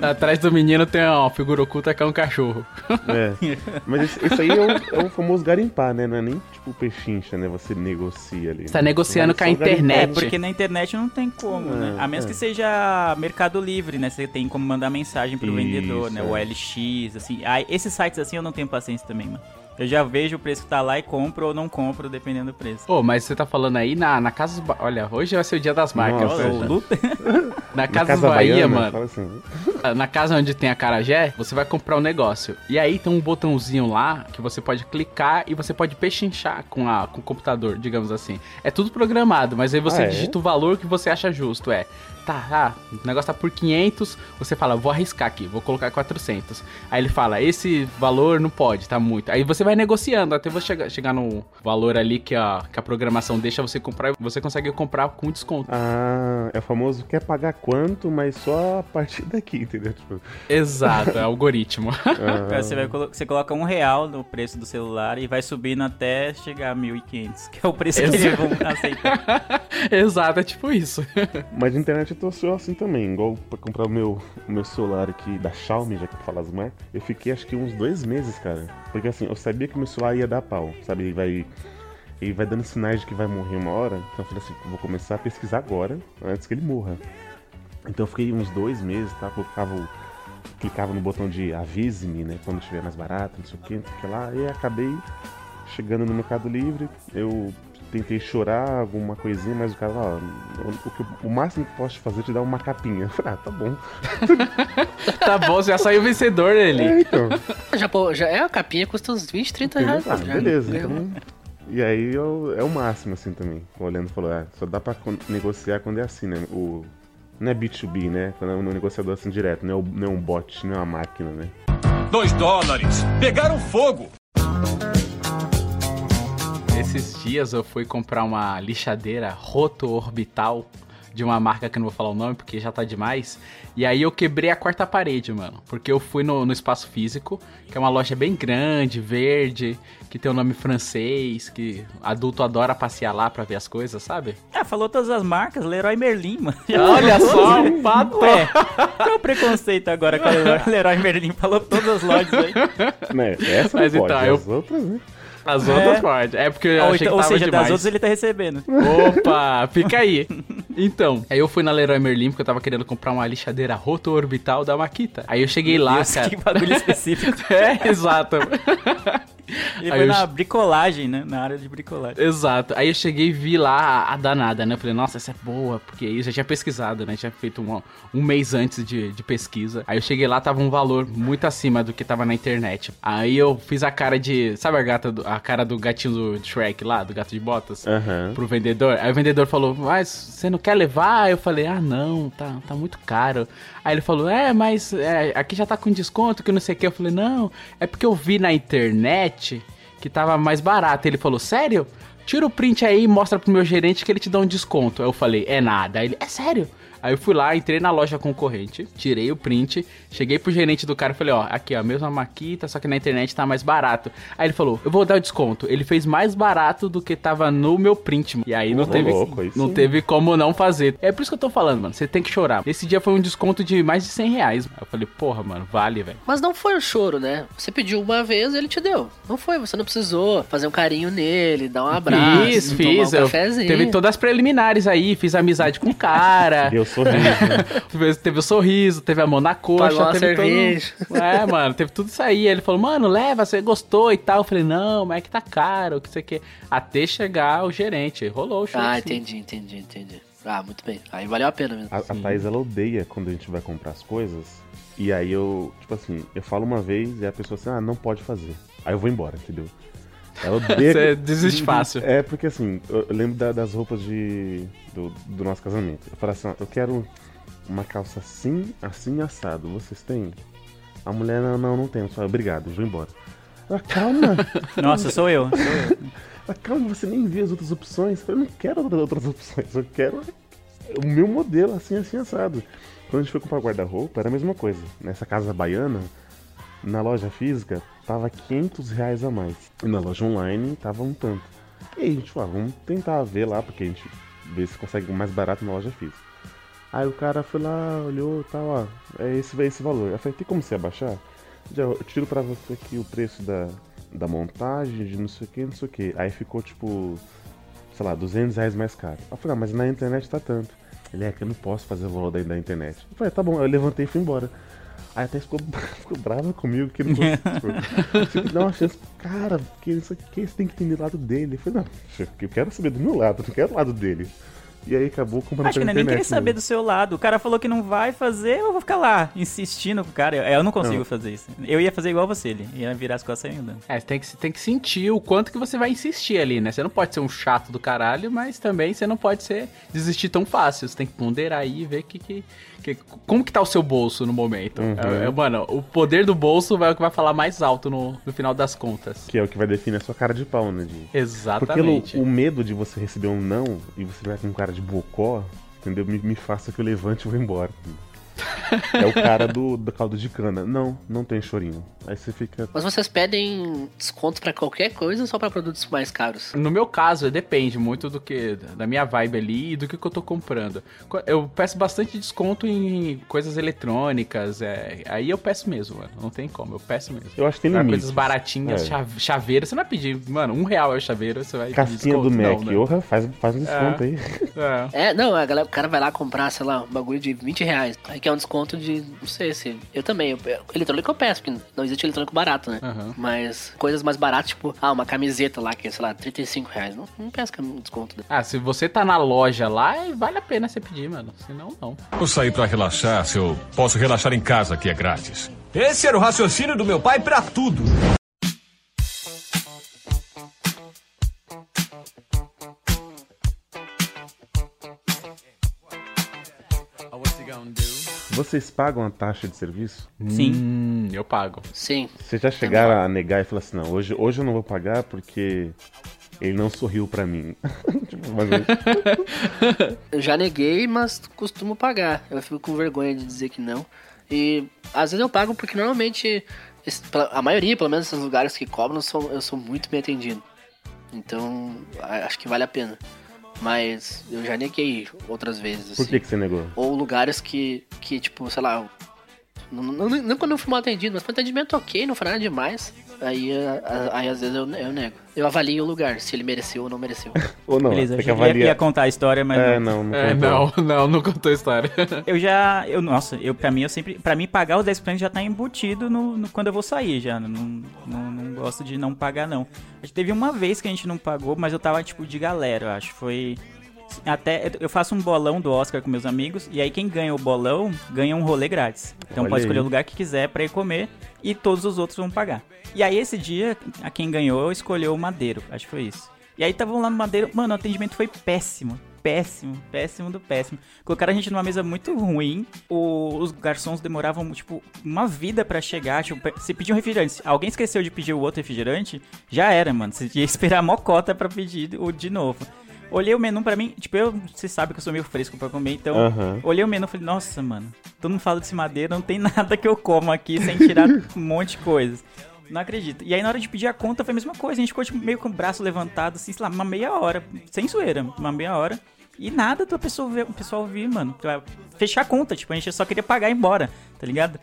[laughs] Atrás do menino tem uma figura oculta que é um cachorro. é. Mas esse aí é o, é o famoso garimpar, né? Não é nem tipo pechincha, né? Você negocia ali. Você tá né? negociando com a internet. É, porque na internet não tem como, né? É, A menos é. que seja Mercado Livre, né? Você tem como mandar mensagem pro Isso, vendedor, né? O é. LX, assim. Aí, esses sites assim eu não tenho paciência também, mano. Eu já vejo o preço que tá lá e compro ou não compro, dependendo do preço. Ô, mas você tá falando aí na, na Casa dos Ba- Olha, hoje vai ser o dia das marcas. Nossa. Luta. [laughs] Na Na Casa, Casa dos Bahia, Baiana, mano. Assim. Na casa onde tem a Carajé, você vai comprar um negócio. E aí tem um botãozinho lá que você pode clicar e você pode pechinchar com, a, com o computador, digamos assim. É tudo programado, mas aí você Ah, é? digita o valor que você acha justo. É, tá, ah, o negócio tá por 500, você fala, vou arriscar aqui, vou colocar 400. Aí ele fala, esse valor não pode, tá muito. Aí você vai negociando até você chegar, chegar no valor ali que a, que a programação deixa você comprar e você consegue comprar com desconto. Ah, é o famoso quer pagar quanto, mas só a partir daqui, entendeu? Tipo, Exato, é [laughs] algoritmo. ah, Você, vai você coloca um real no preço do celular e vai subindo até chegar a 1.500, que é o preço que Exato. eles vão aceitar. [laughs] Exato, é tipo isso. Mas na internet eu tô só assim também, igual pra comprar o meu, o meu celular aqui da Xiaomi, já que tu fala as marcas. Eu fiquei acho que uns dois meses, cara. Porque assim, eu sabia que meu celular ia dar pau, sabe? Ele vai. Ele vai dando sinais de que vai morrer uma hora. Então eu falei assim, vou começar a pesquisar agora, antes que ele morra. Então eu fiquei uns dois meses, tá? Colocava o- Clicava no botão de avise-me, né? Quando estiver mais barato, não sei o que, não sei o que lá. E acabei chegando no Mercado Livre, eu tentei chorar alguma coisinha, mas o cara, ó, o, o máximo que posso te fazer é te dar uma capinha. [laughs] Eu falei, ah, tá bom. [laughs] Tá bom, você já saiu vencedor dele. É, então. [laughs] Já, pô, já é a capinha custa uns 20, 30 reais. Ah, já beleza. Então, e aí eu, é o máximo, assim, também. O Leandro falou, ah, só dá pra negociar quando é assim, né? O, não é B2B, né? Quando é um negociador assim direto, não é, o- não é um bot, não é uma máquina, né? Dois dólares. Pegaram fogo. Esses dias eu fui comprar uma lixadeira roto-orbital de uma marca que eu não vou falar o nome porque já tá demais. E aí eu quebrei a quarta parede, mano. Porque eu fui no, no espaço físico, que é uma loja bem grande, verde, que tem o nome francês, que adulto adora passear lá pra ver as coisas, sabe? Ah, falou todas as marcas, Leroy Merlin, mano. [laughs] Olha só, o pato. Ué, qual é o preconceito agora com a Leroy, Merlin? Falou todas as lojas aí. né? Essa Mas não pode, então, eu- as outras, né? As outras É. pode. É porque eu Ou, achei então- que ou tava seja, demais. das outras ele tá recebendo. Opa, fica aí. [laughs] Então, aí eu fui na Leroy Merlin porque eu tava querendo comprar uma lixadeira roto-orbital da Makita. Aí eu cheguei lá, Deus, cara. que bagulho específico. [laughs] É, exato. [laughs] Ele Aí foi eu- na bricolagem, né? Na área de bricolagem. Exato. Aí eu cheguei e vi lá a, danada, né? Eu falei, nossa, essa é boa, porque aí eu já tinha pesquisado, né? Tinha feito um, um mês antes de, de pesquisa. Aí eu cheguei lá, tava um valor muito acima do que tava na internet. Aí eu fiz a cara de. Sabe a, gata do- a cara do gatinho do Shrek lá, do gato de botas? Aham. Pro vendedor. Aí o vendedor falou, mas você não quer levar? Eu falei, ah, não, tá, tá muito caro. Aí ele falou, é, mas é, aqui já tá com desconto, que não sei o que. Eu falei, não, é porque eu vi na internet que tava mais barato. Ele falou, sério? Tira o print aí e mostra pro meu gerente que ele te dá um desconto. Aí eu falei, é nada. Aí ele, é sério? Aí eu fui lá, entrei na loja concorrente, tirei o print, cheguei pro gerente do cara e falei, ó, aqui ó, a mesma maquita, só que na internet tá mais barato. Aí ele falou, eu vou dar o desconto. Ele fez mais barato do que tava no meu print. mano. E aí não Ô, teve, louco, não sim. teve como não fazer. É por isso que eu tô falando, mano, você tem que chorar. Esse dia foi um desconto de mais de 100 reais. Aí eu falei, porra, mano, vale, velho. Mas não foi um choro, né? Você pediu uma vez ele te deu. Não foi, você não precisou fazer um carinho nele, dar um abraço, Fiz, tomar fiz. um eu- cafezinho. teve todas as preliminares aí, fiz amizade com o cara. Deu sorriso, né? [laughs] Teve, o sorriso, teve a mão na coxa, Pagou teve cerveja. todo... É, mano, teve tudo isso aí. Ele falou, mano, leva, você gostou e tal. Eu falei, não, mas é que tá caro, o que você quer. Até chegar o gerente. Rolou o show. Ah, sim. entendi, entendi, entendi. Ah, muito bem. Aí valeu a pena mesmo. A, a Thaís, ela odeia quando a gente vai comprar as coisas. E aí eu, tipo assim, eu falo uma vez e a pessoa assim, ah, não pode fazer. Aí eu vou embora, entendeu? Ela [laughs] odeia. Você desiste fácil. É, porque assim, eu lembro da- das roupas de, do, do nosso casamento. Eu falo assim, ó, eu quero uma calça assim, assim, assado. Vocês têm? A mulher, não, não, não tem. Eu falo, obrigado, vou embora. Ela, calma, [laughs] Nossa, sou eu. Sou eu. ela, calma, você nem viu as outras opções. Eu falei, não quero outras- outras opções, eu quero o meu modelo, assim, assim, assado. Quando a gente foi comprar guarda-roupa, era a mesma coisa. Nessa casa baiana, na loja física, tava 500 reais a mais. E na loja online, tava um tanto. E aí a gente falou, vamos tentar ver lá, porque a gente vê se consegue mais barato na loja física. Aí o cara foi lá, olhou e tal, ó, é esse, é esse valor. Eu falei, tem como você abaixar? Já, eu tiro pra você aqui o preço da, da montagem, de não sei o que, não sei o que. Aí ficou tipo, sei lá, 200 reais mais caro. Eu falei, ah, mas na internet tá tanto. Ele é que eu não posso fazer o valor da, da internet. Eu falei, tá bom, eu levantei e fui embora. Aí até ficou, [laughs] ficou brava comigo que não conseguiu. Que dar uma chance cara, porque isso aqui você tem que entender o lado dele. Eu falei, não, eu quero saber do meu lado, não quero o lado dele. E aí acabou comprando Acho que não é nem querer saber mesmo. do seu lado. O cara falou que não vai fazer, eu vou ficar lá, insistindo com o cara. Eu, eu não consigo Não. fazer isso. Eu ia fazer igual você, ele ia virar as costas andando. É, tem que, tem que sentir o quanto que você vai insistir ali, né? Você não pode ser um chato do caralho, mas também você não pode ser desistir tão fácil. Você tem que ponderar aí e ver que, que, que- como que tá o seu bolso no momento. Uhum. É, é, mano, o poder do bolso vai o que vai falar mais alto no, no final das contas. Que é o que vai definir a sua cara de pau, né? Porque Exatamente. o, o medo de você receber um não e você vai com um cara de bocó, entendeu? Me, me faça que eu levante e vou embora. É o cara do, do caldo de cana. Não, não tem chorinho. Aí você fica. Mas vocês pedem desconto pra qualquer coisa ou só pra produtos mais caros? No meu caso, depende muito do que da minha vibe ali e do que, que eu tô comprando. Co- Eu peço bastante desconto em coisas eletrônicas, é, aí eu peço mesmo, mano. Não tem como, eu peço mesmo. Eu acho que tem Pra limites. coisas baratinhas, É. cha- chaveiro, você não vai pedir, mano, um real é o chaveiro, você vai Casquinha do? Mac. Não, né? Orra, faz, faz um desconto aí. É. É, não, a galera, o cara vai lá comprar, sei lá, um bagulho de 20 reais. Aí quer um desconto desconto de. Não sei se. Eu também. Eu, eletrônico eu peço, porque não existe eletrônico barato, né? Aham. Mas coisas mais baratas, tipo, ah, uma camiseta lá, que é, sei lá, 35 reais. Não, não peço cam- desconto. né? Ah, se você tá na loja lá, vale a pena você pedir, mano. Senão, não. Eu saí pra relaxar, se eu posso relaxar em casa, que é grátis. Esse era o raciocínio do meu pai pra tudo. Vocês pagam a taxa de serviço? Sim. Hum, eu pago. Sim. Vocês já chegaram a negar e falar assim, não, hoje, hoje eu não vou pagar porque ele não sorriu pra mim. [laughs] tipo, mas eu- [laughs] Eu já neguei, mas costumo pagar. Eu fico com vergonha de dizer que não. E às vezes eu pago porque normalmente, a maioria, pelo menos, desses lugares que cobram, eu sou, eu sou muito bem atendido. Então, acho que vale a pena. Mas eu já neguei outras vezes. Por assim. que, que você negou? Ou lugares que, que tipo, sei lá. Não, não, não quando eu fui mal atendido, mas foi um atendimento ok, não foi nada demais. Aí, a- aí às vezes eu, eu nego. Eu avalio o lugar, se ele mereceu ou não mereceu. [laughs] Ou não, Beleza, eu que ia, avaliar. ia contar a história, mas É, não. não, não É, contou. não, [laughs] não, não contou a história. [laughs] Eu já, eu, nossa, eu, pra mim, eu sempre, pra mim, pagar os 10% já tá embutido no, no- quando eu vou sair já, não, não, não gosto de não pagar, não. A gente teve uma vez que a gente não pagou, mas eu tava, tipo, de galera, eu acho, foi... Até, eu faço um bolão do Oscar com meus amigos, e aí quem ganha o bolão, ganha um rolê grátis. Então Olha pode escolher aí. o lugar que quiser pra ir comer, e todos os outros vão pagar. E aí esse dia, a quem ganhou, escolheu o Madeiro, acho que foi isso. E aí estavam lá no Madeiro, mano, o atendimento foi péssimo. Péssimo, péssimo do péssimo. Colocaram a gente numa mesa muito ruim. o- os garçons demoravam, tipo, uma vida pra chegar. Tipo, pe- você pediu um refrigerante. se Alguém esqueceu de pedir o outro refrigerante, já era, mano. Você ia [laughs] esperar a mocota pra pedir o de novo. Olhei o menu pra mim, tipo, eu, você sabe que eu sou meio fresco pra comer, então. Aham. Olhei o menu e falei, nossa, mano, todo mundo fala desse madeira, não tem [laughs] nada que eu como aqui sem tirar [laughs] um monte de coisas. Não acredito. E aí na hora de pedir a conta foi a mesma coisa. A gente ficou tipo, meio com o braço levantado, assim, sei lá, uma meia hora. Sem zoeira, uma meia hora. E nada do pessoal ver, o pessoal vir, mano. Fechar a conta. Tipo, a gente só queria pagar e ir embora, tá ligado?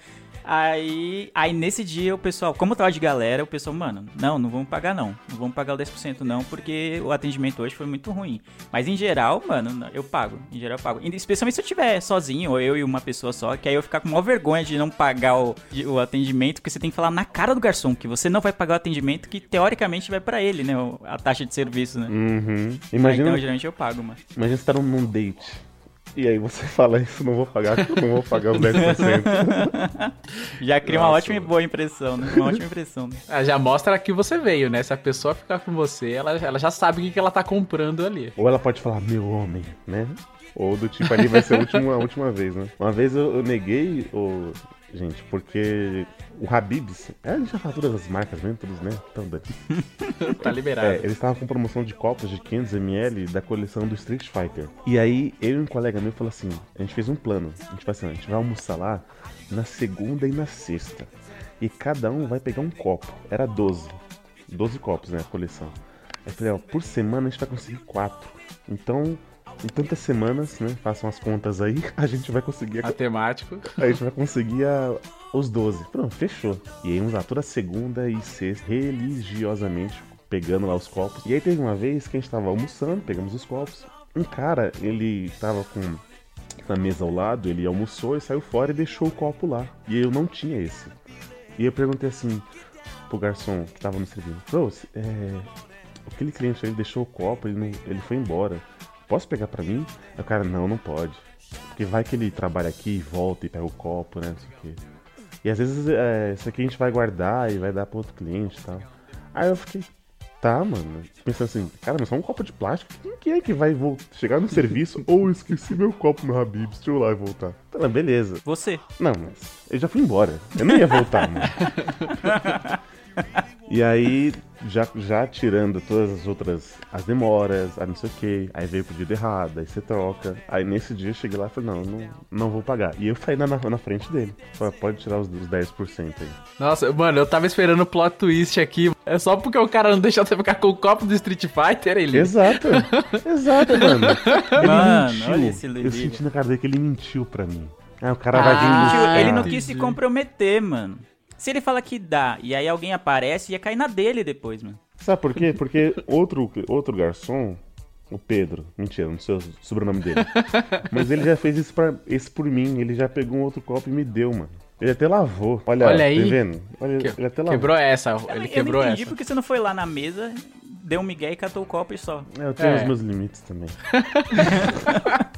Aí, aí nesse dia o pessoal, como eu tava de galera, o pessoal, mano, não, não vamos pagar não. Não vamos pagar o 10% não, porque o atendimento hoje foi muito ruim. Mas em geral, mano, eu pago. Em geral eu pago. Especialmente se eu estiver sozinho, ou eu e uma pessoa só, que aí eu ficar com maior vergonha de não pagar o, de- o atendimento, porque você tem que falar na cara do garçom que você não vai pagar o atendimento que teoricamente vai pra ele, né? A taxa de serviço, né? Uhum. Aí, Imagina, então geralmente eu pago, mano. imagina você tá num date. E aí você [laughs] fala isso, não vou pagar, não vou pagar os 10%. [laughs] Já cria uma Nossa, ótima e boa impressão, né? Uma ótima impressão, né? [laughs] Ah, já mostra que você veio, né? Se a pessoa ficar com você, ela, ela já sabe o que, que ela tá comprando ali. Ou ela pode falar, meu homem, né? Ou do tipo ali vai ser a última, a última vez, né? Uma vez eu, eu neguei, o gente, porque o Habibs, é, a gente já fala todas as marcas mesmo, todos, né? Então, daqui. [laughs] Tá liberado. É, eles estavam com promoção de copos de 500ml da coleção do Street Fighter. E aí, eu e um colega meu falou assim: a gente fez um plano. A gente vai assim, a gente vai almoçar lá na segunda e na sexta. E cada um vai pegar um copo. Era 12. 12 copos, né? A coleção. Aí eu falei, ó, por semana a gente vai conseguir quatro. Então, em tantas semanas, né? Façam as contas aí, [laughs] a gente vai conseguir a Matemático. a gente vai conseguir a- os 12. Pronto, fechou. E aí íamos lá toda segunda e sexta, religiosamente, pegando lá os copos. E aí teve uma vez que a gente tava almoçando, pegamos os copos. Um cara, ele tava com na mesa ao lado, ele almoçou e saiu fora e deixou o copo lá. E eu não tinha esse. E eu perguntei assim pro garçom que tava me servindo: Bro, se- é, aquele cliente ele deixou o copo, ele, não, ele foi embora. Posso pegar pra mim? Aí o cara, não, não pode. Porque vai que ele trabalha aqui e volta e pega o copo, né? Não sei o quê. E às vezes é, isso aqui a gente vai guardar e vai dar pro outro cliente e tal. Aí eu fiquei, tá, mano. Pensando assim, cara, mas só um copo de plástico. Quem que é que vai vol- chegar no [laughs] serviço? Ou eu esqueci meu copo no Habib's, deixa eu ir lá e voltar. Tá, beleza. Você. Não, mas eu já fui embora. Eu não ia voltar, mano. [laughs] E aí, já, já tirando todas as outras, as demoras, a não sei o que, aí veio o pedido errado, aí você troca. Aí nesse dia eu cheguei lá e falei, não, não, não vou pagar. E eu saí na, na frente dele. Falei, pode tirar os, os 10% aí. Nossa, mano, eu tava esperando o plot twist aqui. É só porque o cara não deixou você ficar com o copo do Street Fighter, ele. Exato, exato, mano. [laughs] Ele Mano, mentiu. olha esse eu senti na cara dele que ele mentiu pra mim. Ah, o cara Ah, vai vir Ele, não quis se comprometer, mano. Se ele fala que dá e aí alguém aparece, ia cair na dele depois, mano. Sabe por quê? Porque outro, outro garçom, O Pedro. Mentira, não sei o sobrenome dele. [laughs] Mas ele já fez isso, pra, isso por mim. Ele já pegou um outro copo e me deu, mano. Ele até lavou. Olha, Olha aí. Tá vendo? Olha, Que- ele até lavou. Quebrou essa, Eu, ele eu quebrou não entendi essa. porque você não foi lá na mesa, deu um migué e catou o copo e só. É, eu tenho É. os meus limites também. [laughs]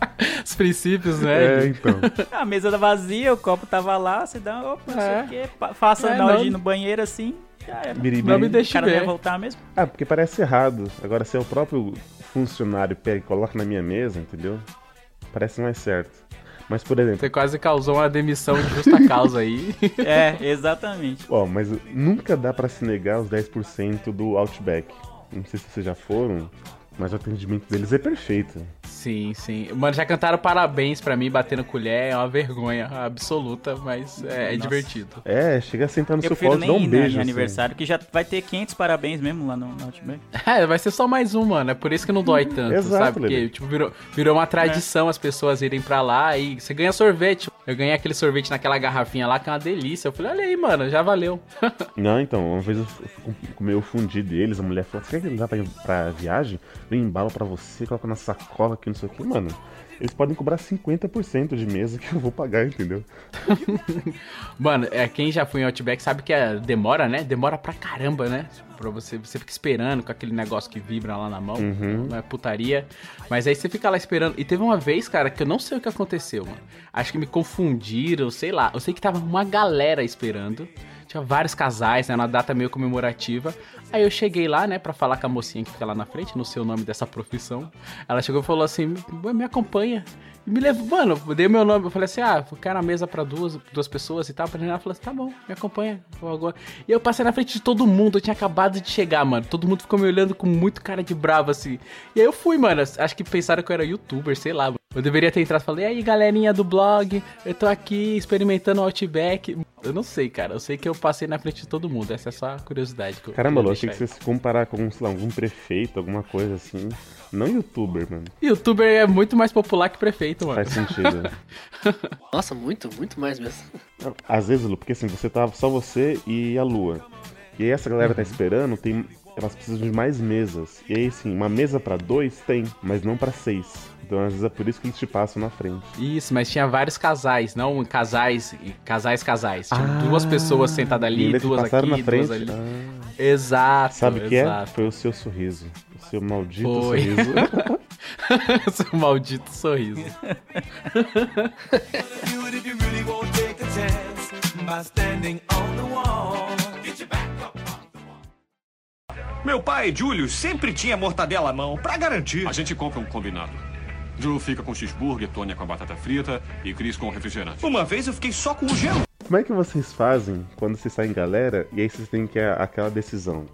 Os princípios, né? É, então. [laughs] A mesa era vazia, o copo tava lá, você dá, opa, não sei É. o quê, faça É, ir no banheiro assim, já era. Não me O deixe cara não ia ver. voltar mesmo. Ah, porque parece errado. Agora, se é o próprio funcionário pega e coloca na minha mesa, entendeu? Parece mais certo. Mas, por exemplo, Você quase causou uma demissão de justa causa aí. [laughs] É, exatamente. ó, mas nunca dá pra se negar os 10% do Outback. Não sei se vocês já foram, mas o atendimento deles é perfeito. Sim, sim. Mano, já cantaram parabéns pra mim batendo colher, é uma vergonha absoluta, mas é, é divertido. É, chega a sentar no Eu seu colo e dá um ir beijo. assim. aniversário, que já vai ter 500 parabéns mesmo lá no, no Outback. [laughs] É, vai ser só mais um, mano. É por isso que não dói tanto, Exato, sabe? Porque, tipo, virou, virou uma tradição as pessoas irem pra lá e você ganha sorvete. Eu ganhei aquele sorvete naquela garrafinha lá, que é uma delícia. Eu falei, olha aí, mano, já valeu. [laughs] Não, então, uma vez eu fui comer o fundi deles, a mulher falou, você quer que levar pra, pra viagem? Eu embalo pra você, coloca na sacola aqui, não sei o que, mano. Eles podem cobrar 50% de mesa que eu vou pagar, entendeu? [laughs] Mano, é, quem já foi em Outback sabe que é, demora, né? Demora pra caramba, né? Pra você, você fica esperando com aquele negócio que vibra lá na mão. Uhum. Não é putaria. Mas aí você fica lá esperando. E teve uma vez, cara, que eu não sei o que aconteceu, mano. Acho que me confundiram, sei lá. Eu sei que tava uma galera esperando. Tinha vários casais, né? Uma data meio comemorativa. Aí eu cheguei lá, né, pra falar com a mocinha que fica lá na frente, não sei o nome dessa profissão. Ela chegou e falou assim: "Ué, me acompanha. E me levou, mano, dei meu nome, eu falei assim: ah, eu quero a mesa pra duas, duas pessoas e tal. Ela falou assim: tá bom, me acompanha. vou agora. E eu passei na frente de todo mundo, eu tinha acabado de chegar, mano. Todo mundo ficou me olhando com muito cara de bravo, assim. E aí eu fui, mano. Acho que pensaram que eu era youtuber, sei lá. Eu deveria ter entrado e falei, e aí, galerinha do blog, eu tô aqui experimentando o Outback. Eu não sei, cara. Eu sei que eu passei na frente de todo mundo. Essa é só a curiosidade que eu Caramba, Lu, achei que você se comparar com, sei lá, algum prefeito, alguma coisa assim. Não youtuber, mano. Youtuber é muito mais popular que prefeito, mano. Faz sentido. [laughs] Nossa, muito, muito mais mesmo. Às vezes, Lu, porque assim, você tá só você e a Lua. E aí essa galera Uhum. tá esperando, tem. Elas precisam de mais mesas. E aí, assim, uma mesa pra dois tem, mas não pra seis. Então, às vezes é por isso que eles te passam na frente. Isso, mas tinha vários casais, não casais casais, casais. Tinha Ah, duas pessoas sentadas ali, duas passaram aqui, na frente. duas ali. Ah, Exato. sabe o que é? Foi o seu sorriso. O seu maldito Foi. sorriso. [laughs] Seu maldito sorriso. Meu pai, Júlio, sempre tinha mortadela à mão, pra garantir. A gente compra um combinado. Drew fica com cheeseburger, Tônia com a batata frita e Chris com o refrigerante. Uma vez eu fiquei só com o gelo. Como é que vocês fazem quando vocês saem em galera e aí vocês têm que aquela decisão?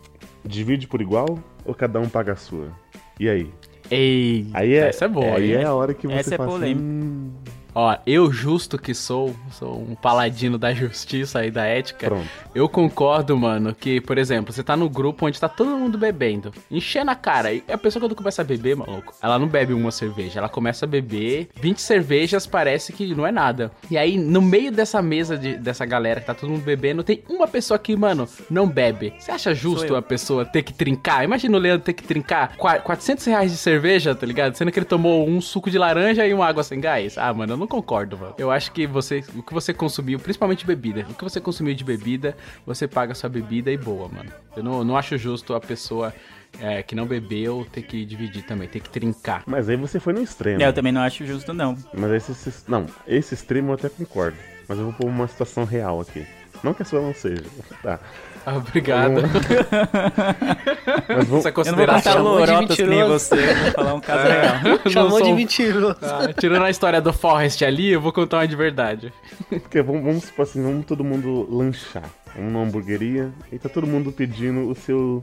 Divide por igual ou cada um paga a sua? E aí? Ei, Aí é, essa é boa. Aí hein? é a hora que você Essa é fala assim, polêmica. "Hum, Ó, eu justo que sou, sou um paladino da justiça e da ética. Pronto. Eu concordo, mano, que, por exemplo, você tá no grupo onde tá todo mundo bebendo, enchendo a cara, e a pessoa quando começa a beber, maluco, ela não bebe uma cerveja, ela começa a beber 20 cervejas, parece que não é nada. E aí, no meio dessa mesa, de- dessa galera que tá todo mundo bebendo, tem uma pessoa que, mano, não bebe. Você acha justo a pessoa ter que trincar? Imagina o Leandro ter que trincar qua- 400 reais de cerveja, tá ligado? Sendo que ele tomou um suco de laranja e uma água sem gás. Ah, mano, eu não concordo, mano. Eu acho que você, o que você consumiu, principalmente bebida, o que você consumiu de bebida, você paga a sua bebida e boa, mano. Eu não, não acho justo a pessoa é, que não bebeu ter que dividir também, ter que trincar. Mas aí você foi no extremo. É, eu também não acho justo, não. Mas esse, esse- não, esse extremo eu até concordo. Mas eu vou pôr uma situação real aqui. Não que a sua não seja. Tá. Ah, obrigado. [laughs] Mas vamos, Essa Eu não vou contar consideração. De nem você, vou falar um caso real. [laughs] Eu Chamou de mentiroso. Ah, tirando a história do Forrest ali, eu vou contar uma de verdade. porque vamos, vamos supor assim, vamos todo mundo lanchar. Vamos numa hamburgueria e tá todo mundo pedindo o seu.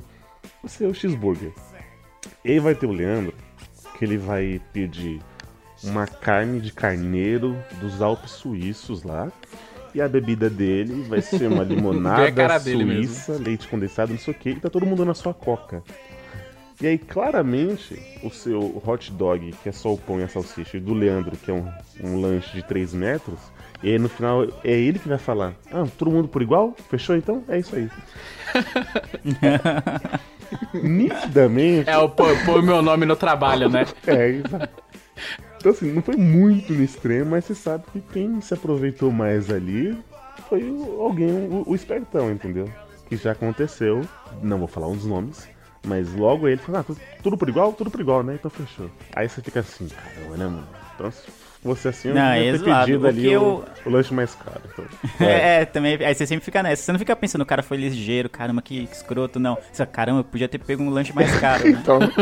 o seu cheeseburger. E aí vai ter o Leandro, que ele vai pedir uma carne de carneiro dos Alpes Suíços lá. E a bebida dele vai ser uma [laughs] limonada mesmo. suíça, leite condensado, não sei o que, e tá todo mundo na sua coca. E aí, claramente, o seu hot dog, que é só o pão e a salsicha, e do Leandro, que é um, um lanche de 3 metros, e aí no final é ele que vai falar: Ah, todo mundo por igual? Fechou então? É isso aí. [laughs] nitidamente. É o pôr pôr meu nome no trabalho, né? É, exato. [laughs] Então, assim, não foi muito no extremo, mas você sabe que quem se aproveitou mais ali foi alguém, o, o espertão, entendeu? Que já aconteceu, não vou falar uns nomes, mas logo ele falou, ah, tu- tudo por igual, tudo por igual, né? Então fechou. Aí você fica assim, caramba, né, mano? Então, fosse assim, eu Não, é ter zoado. pedido ali que o, eu- o lanche mais caro. Então, [laughs] É, é, também. Aí você sempre fica nessa. Você não fica pensando, o cara foi ligeiro, caramba, que escroto, não. Você fala, caramba, eu podia ter pego um lanche mais caro, né? então [laughs]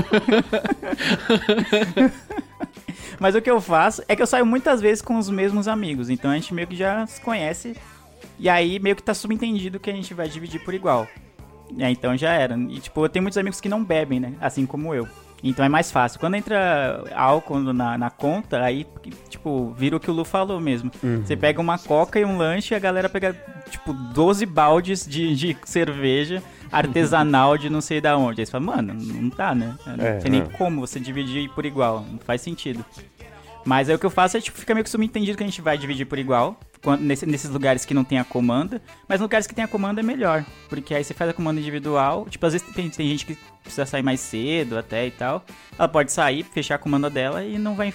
Mas o que eu faço é que eu saio muitas vezes com os mesmos amigos. Então a gente meio que já se conhece. E aí meio que tá subentendido que a gente vai dividir por igual. É, então já era. E tipo, eu tenho muitos amigos que não bebem, né? Assim como eu. Então é mais fácil. Quando entra álcool na, na conta, aí, tipo, vira o que o Lu falou mesmo. Você pega uma coca e um lanche e a galera pega, tipo, 12 baldes de, de cerveja artesanal de não sei da onde. Aí você fala, mano, não tá, né? Não É, tem nem é. como você dividir por igual. Não faz sentido. Mas aí o que eu faço é, tipo, fica meio que subentendido que a gente vai dividir por igual. quando- nesse- nesses lugares que não tem a comanda. Mas lugares que tem a comanda é melhor. Porque aí você faz a comanda individual. Tipo, às vezes tem, tem gente que precisa sair mais cedo até e tal. Ela pode sair, fechar a comanda dela e não vai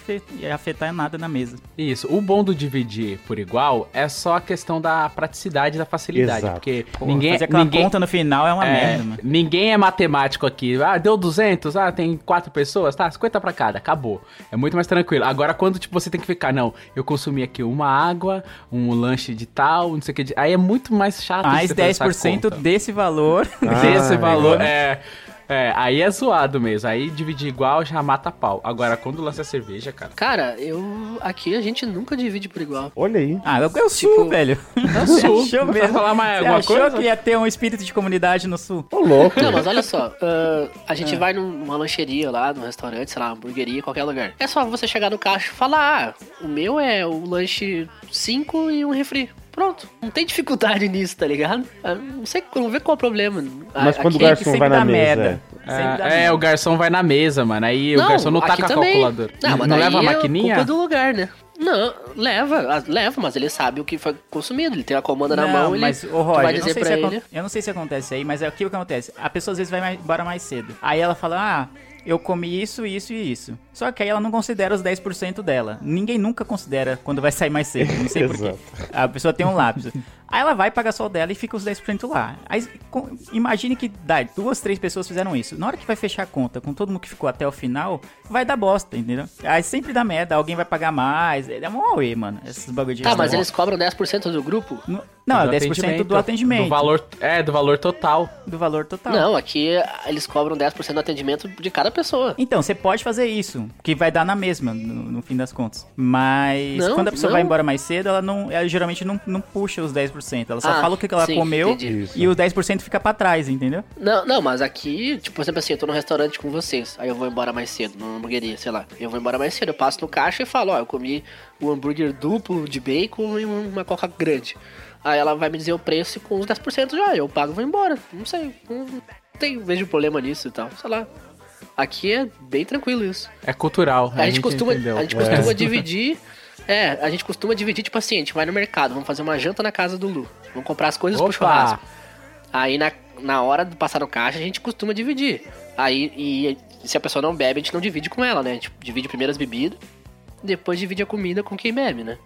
afetar nada na mesa. Isso. O bom do dividir por igual é só a questão da praticidade e da facilidade. Exato. Porque Pô, ninguém, fazer aquela ninguém, conta no final é uma é, merda, mano. ninguém é matemático aqui. Ah, deu 200, ah, tem quatro pessoas, tá, 50 pra cada, acabou. É muito mais tranquilo. Agora, quando tipo, você tem que ficar, não, eu consumi aqui uma água, um lanche de tal, não sei o que, de- aí é muito mais chato Mais você fazer essa 10% conta. desse valor. [laughs] desse Ah, valor, é. É... É, aí é zoado mesmo. Aí dividir igual já mata pau. Agora, quando lança cerveja, cara. Cara, eu. Aqui a gente nunca divide por igual. olha aí. Ah, eu, eu sul, Tipo, velho. Eu [laughs] sul. achou Vai mesmo? falar mais alguma achou coisa? que ia ter um espírito de comunidade no sul? Ô, louco. Não, mas olha só, ah, a gente vai num- numa lancheria lá, num restaurante, sei lá, uma hamburgueria, qualquer lugar. É só você chegar no caixa e falar, ah, o meu é o lanche 5 e um refri. Pronto, não tem dificuldade [laughs] nisso, tá ligado? Ah, Não sei, não vê qual é o problema. Mas A- quando o garçom sempre vai na dá mesa. É, é, merda. o garçom vai na mesa, mano. Aí o garçom não tá aqui com a também. calculadora. Não, mas não leva a é maquininha? culpa do lugar, né? Não, leva, ah, leva, mas ele sabe o que foi consumido. Ele tem a comanda na Não, mão, ele mas, ô, vai eu, não dizer sei pra se acon- ele. eu não sei se acontece aí, mas é aquilo que acontece. A pessoa às vezes vai mais- embora mais cedo. Aí ela fala, ah, eu comi isso, isso e isso. Só que aí ela não considera os 10% dela. Ninguém nunca considera quando vai sair mais cedo. Não sei porquê. A pessoa tem um lápis. Aí ela vai pagar só o dela e fica os 10% lá. Aí com- imagine que dá, duas, três pessoas fizeram isso. Na hora que vai fechar a conta com todo mundo que ficou até o final, vai dar bosta, entendeu? Aí sempre dá merda, alguém vai pagar mais. É um auê, mano. Esses bagulho de Tá, mas eles cobram 10% do grupo? No- Não, é Do 10% do atendimento. Do valor, é, do valor total. do valor total. Não, aqui eles cobram 10% do atendimento de cada pessoa. Então, você pode fazer isso, que vai dar na mesma, no, no fim das contas. Mas Não, quando a pessoa não. vai embora mais cedo, ela não, ela geralmente não, não puxa os 10%. Ela só Ah, fala o que ela sim, comeu entendi. E o 10% fica pra trás, entendeu? Não, não, mas aqui, tipo, por exemplo assim, eu tô no restaurante com vocês, aí eu vou embora mais cedo, numa hamburgueria, sei lá. Eu vou embora mais cedo, eu passo no caixa e falo, ó, eu comi um hambúrguer duplo de bacon e uma coca grande. Aí ela vai me dizer o preço e com os 10% já, eu pago e vou embora. Não sei, não tem, vejo problema nisso e tal, sei lá. Aqui é bem tranquilo isso. É cultural. A, gente, costuma, entendeu. a gente É. costuma dividir. É, a gente costuma dividir, tipo assim, a gente vai no mercado, vamos fazer uma janta na casa do Lu. Vamos comprar as coisas pro Opa! churrasco. Aí na, na hora de passar no caixa, a gente costuma dividir. Aí, e se a pessoa não bebe, a gente não divide com ela, né? A gente divide primeiro as bebidas, depois divide a comida com quem bebe, né?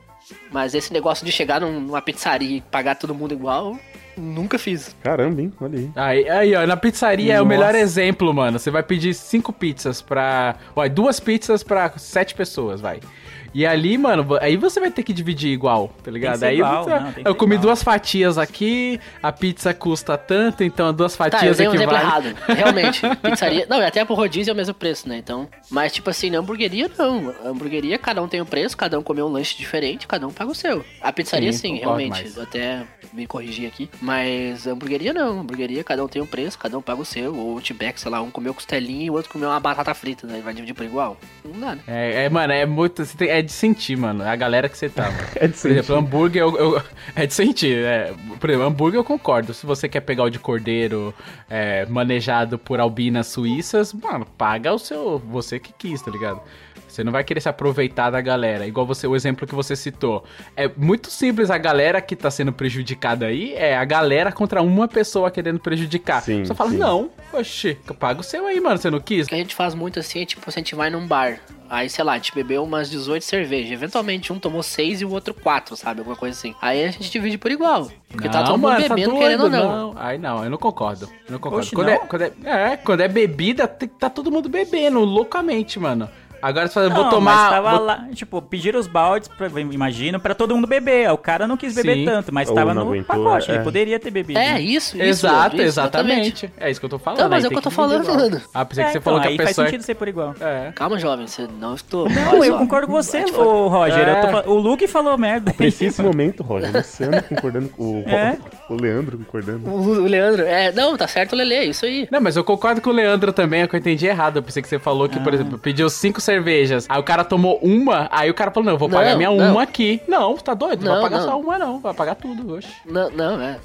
Mas esse negócio de chegar num- numa pizzaria e pagar todo mundo igual, nunca fiz. Caramba, hein? Olha aí. Aí, aí, ó, na pizzaria é o Nossa. melhor exemplo, mano. Você vai pedir cinco pizzas pra. Ó, duas pizzas pra sete pessoas, vai. E ali, mano, aí você vai ter que dividir igual, tá ligado? ser aí igual, você- não, tem que eu ser comi igual. duas fatias aqui, a pizza custa tanto, então duas Tá, eu fatias dei um exemplo errado. [laughs] Realmente, pizzaria. Não, até pro rodízio é o mesmo preço, né? Então. Mas, tipo assim, na hamburgueria não. A hamburgueria, cada um tem um preço, cada um comeu um lanche diferente, cada um paga o seu. A pizzaria, Sim, sim, realmente. mais. Até me corrigir aqui. Mas a hamburgueria não. A hamburgueria, cada um tem um preço, cada um paga o seu. Ou o Outback, sei lá, um comeu costelinha e o outro comeu uma batata frita, né? Vai dividir por igual. Não dá, né? É, é, mano, é muito. você tem- é de sentir, mano. A galera que você tá, mano. [laughs] É de Por exemplo, sentir. hambúrguer eu, eu- é de sentir. É, por exemplo, hambúrguer eu concordo. Se você quer pegar o de cordeiro é, manejado por albinas suíças, mano, paga o seu. Você que quis, tá ligado? Você não vai querer se aproveitar da galera. Igual você, o exemplo que você citou. É muito simples a galera que tá sendo prejudicada aí. É a galera contra uma pessoa querendo prejudicar. Sim, Você fala, sim. não, oxi, paga o seu aí, mano, você não quis? O que a gente faz muito assim é tipo, se a gente vai num bar, aí sei lá, a gente bebeu umas 18 cervejas. Eventualmente um tomou 6 e o outro 4, sabe? Alguma coisa assim. Aí a gente divide por igual. Porque tá todo mundo mano, tá bebendo, doido, querendo ou não. Ai, não, eu não concordo. Eu não concordo. Oxe, quando, não? É, quando é, é, quando é bebida, tá todo mundo bebendo, loucamente, mano. Agora você fala, Não, vou mas tomar. tava vou- lá, tipo, pediram os baldes, pra, imagino, pra todo mundo beber. O cara não quis beber Sim. tanto, mas Ou tava não no aguentou, pacote, é. ele poderia ter bebido. É, isso, isso. Exato, isso, exatamente. É isso que eu tô falando. Então, mas é o que eu tô falando, igual. mano. Ah, pensei É, que você então, falou que aí a faz pessoa. sentido ser por igual. É. Calma, jovem, você não estou. Não, eu concordo com você, [laughs] te ô Roger. eu tô É. fal- o Luke falou merda. Nesse momento, Roger, você anda concordando com o, [laughs] É? o Leandro concordando. O o Leandro, é, não, tá certo o Lele, é isso aí. Não, mas eu concordo com o Leandro também, é que eu entendi errado. Eu pensei que você falou que, Ah. por exemplo, pediu cinco cervejas, aí o cara tomou uma, aí o cara falou, não, eu vou Não, pagar minha não. uma aqui. Não, tá doido? Não vai Não, pagar não. só uma, não. Vai pagar tudo, oxe. Não, não, é.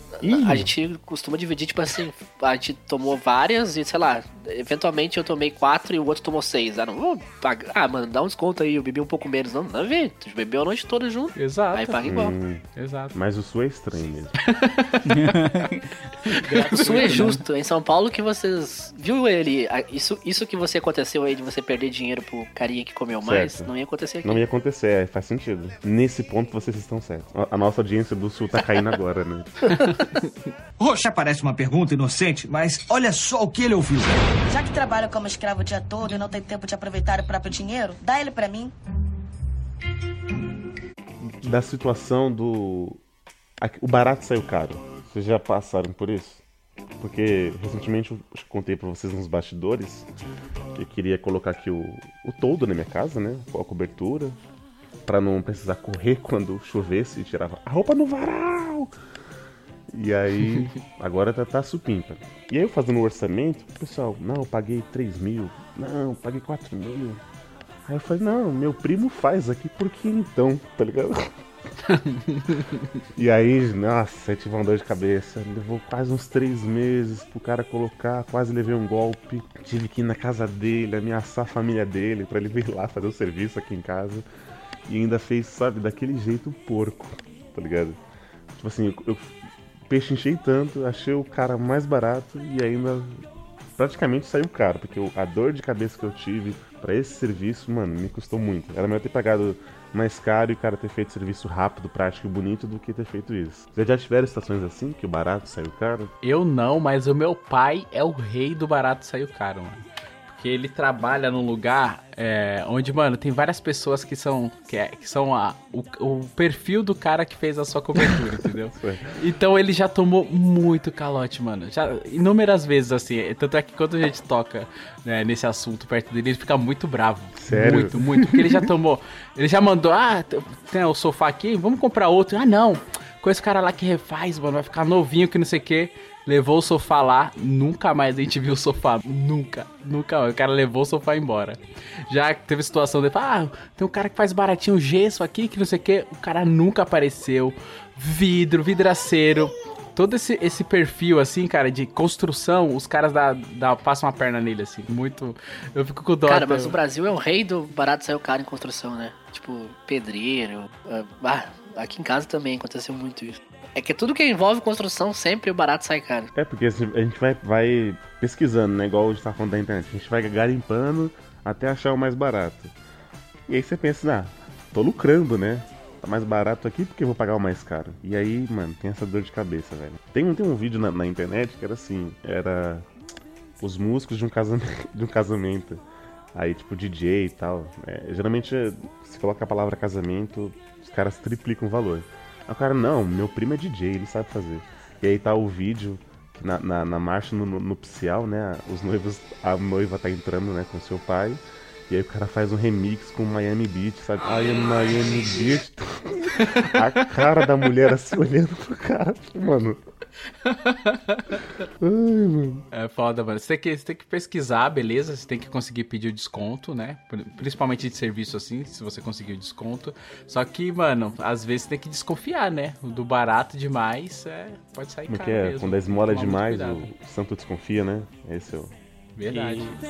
A gente costuma dividir, tipo assim, a gente tomou várias e, sei lá, eventualmente eu tomei quatro e o outro tomou seis. Ah, não vou pagar. Ah, mano, dá um desconto aí, eu bebi um pouco menos. Não, a ver. Tu bebeu a noite toda junto. Exato. Aí paga igual. Hum, Exato. mas o sul é estranho mesmo. [laughs] O sul é justo. Em São Paulo que vocês. Viu ele? Isso, isso que você aconteceu aí de você perder dinheiro pro carinha que comeu mais, Certo. não ia acontecer aqui. Não ia acontecer, é, faz sentido. Nesse ponto vocês estão certos. A, nossa audiência do sul tá caindo agora, né? [laughs] Roxa parece uma pergunta inocente, mas olha só o que ele ouviu. Já que trabalha como escravo o dia todo e não tem tempo de aproveitar o próprio dinheiro, dá ele pra mim. Da situação do. O barato saiu caro. Vocês já passaram por isso? Porque recentemente eu contei pra vocês nos bastidores que eu queria colocar aqui o, o toldo na minha casa, né? Com a cobertura. Pra não precisar correr quando chovesse e tirava a roupa no varal. E aí, [laughs] agora tá, tá supimpa. E aí eu fazendo o orçamento, pessoal, não, eu paguei 3 mil, não, eu paguei 4 mil. Aí eu falei, não, meu primo faz aqui, por que então, tá ligado? [laughs] [laughs] e aí, nossa, eu tive uma dor de cabeça. Levou quase uns três meses pro cara colocar, quase levei um golpe. Tive que ir na casa dele, ameaçar a família dele pra ele vir lá fazer o serviço aqui em casa. E ainda fez, sabe, daquele jeito porco, tá ligado? Tipo assim, eu, eu pechinchei tanto, achei o cara mais barato e ainda praticamente saiu caro, porque a dor de cabeça que eu tive pra esse serviço, mano, me custou muito. Era melhor ter pagado mais caro e o cara ter feito serviço rápido, prático e bonito do que ter feito isso. Vocês já tiveram situações assim, que o barato saiu caro? Eu não, mas o meu pai é o rei do barato saiu caro, mano. Porque ele trabalha num lugar é, onde, mano, tem várias pessoas que são, que, é- que são a, o, o perfil do cara que fez a sua cobertura, [laughs] entendeu? Então ele já tomou muito calote, mano. Já inúmeras vezes, assim. Tanto é que quando a gente toca né, nesse assunto perto dele, ele fica muito bravo. Sério? Muito, muito. Porque ele já tomou. Ele já mandou, ah, tem o sofá aqui, vamos comprar outro. Ah, não. Com esse cara lá que refaz, mano, vai ficar novinho que não sei o quê. Levou o sofá lá, nunca mais a gente viu o sofá. Nunca, nunca mais. O cara levou o sofá embora. Já teve situação de, ah, tem um cara que faz baratinho gesso aqui, que não sei o quê. O cara nunca apareceu. Vidro, vidraceiro. Todo esse, esse perfil, assim, cara, de construção, os caras dá, dá, passam a perna nele, assim. Muito. Eu fico com dó. Cara, mas o Brasil é o rei do barato saiu caro em construção, né? Tipo, pedreiro. ah, Ah, aqui em casa também aconteceu muito isso. É que tudo que envolve construção, sempre o barato sai caro. É, porque a gente vai, vai pesquisando, né? Igual a gente tá falando da internet. A gente vai garimpando até achar o mais barato. E aí você pensa, ah, tô lucrando, né? Tá mais barato aqui porque eu vou pagar o mais caro. E aí, mano, tem essa dor de cabeça, velho. Tem, um- tem um vídeo na, na internet que era assim, era os músicos de um casamento. [laughs] De um casamento. Aí, tipo, DJ e tal. É, geralmente, se coloca a palavra casamento, os caras triplicam o valor. Aí o cara, não, meu primo é DJ, ele sabe fazer. E aí tá o vídeo que na, na, na marcha no, no- nupcial, né? Os noivos, a noiva tá entrando, né, com seu pai. E aí o cara faz um remix com Miami Beach, sabe? I am Miami Beach. A cara da mulher assim olhando pro cara, mano. Ai, mano. É foda, mano. Você tem, que, você tem que pesquisar, beleza? Você tem que conseguir pedir o desconto, né? Pri- Principalmente de serviço assim, se você conseguir o desconto. Só que, mano, às vezes você tem que desconfiar, né? O do barato demais é, pode sair Como é caro que é? mesmo. Quando a esmola é Tomar muito demais, cuidado. o santo desconfia, né? Esse é o. Verdade. Left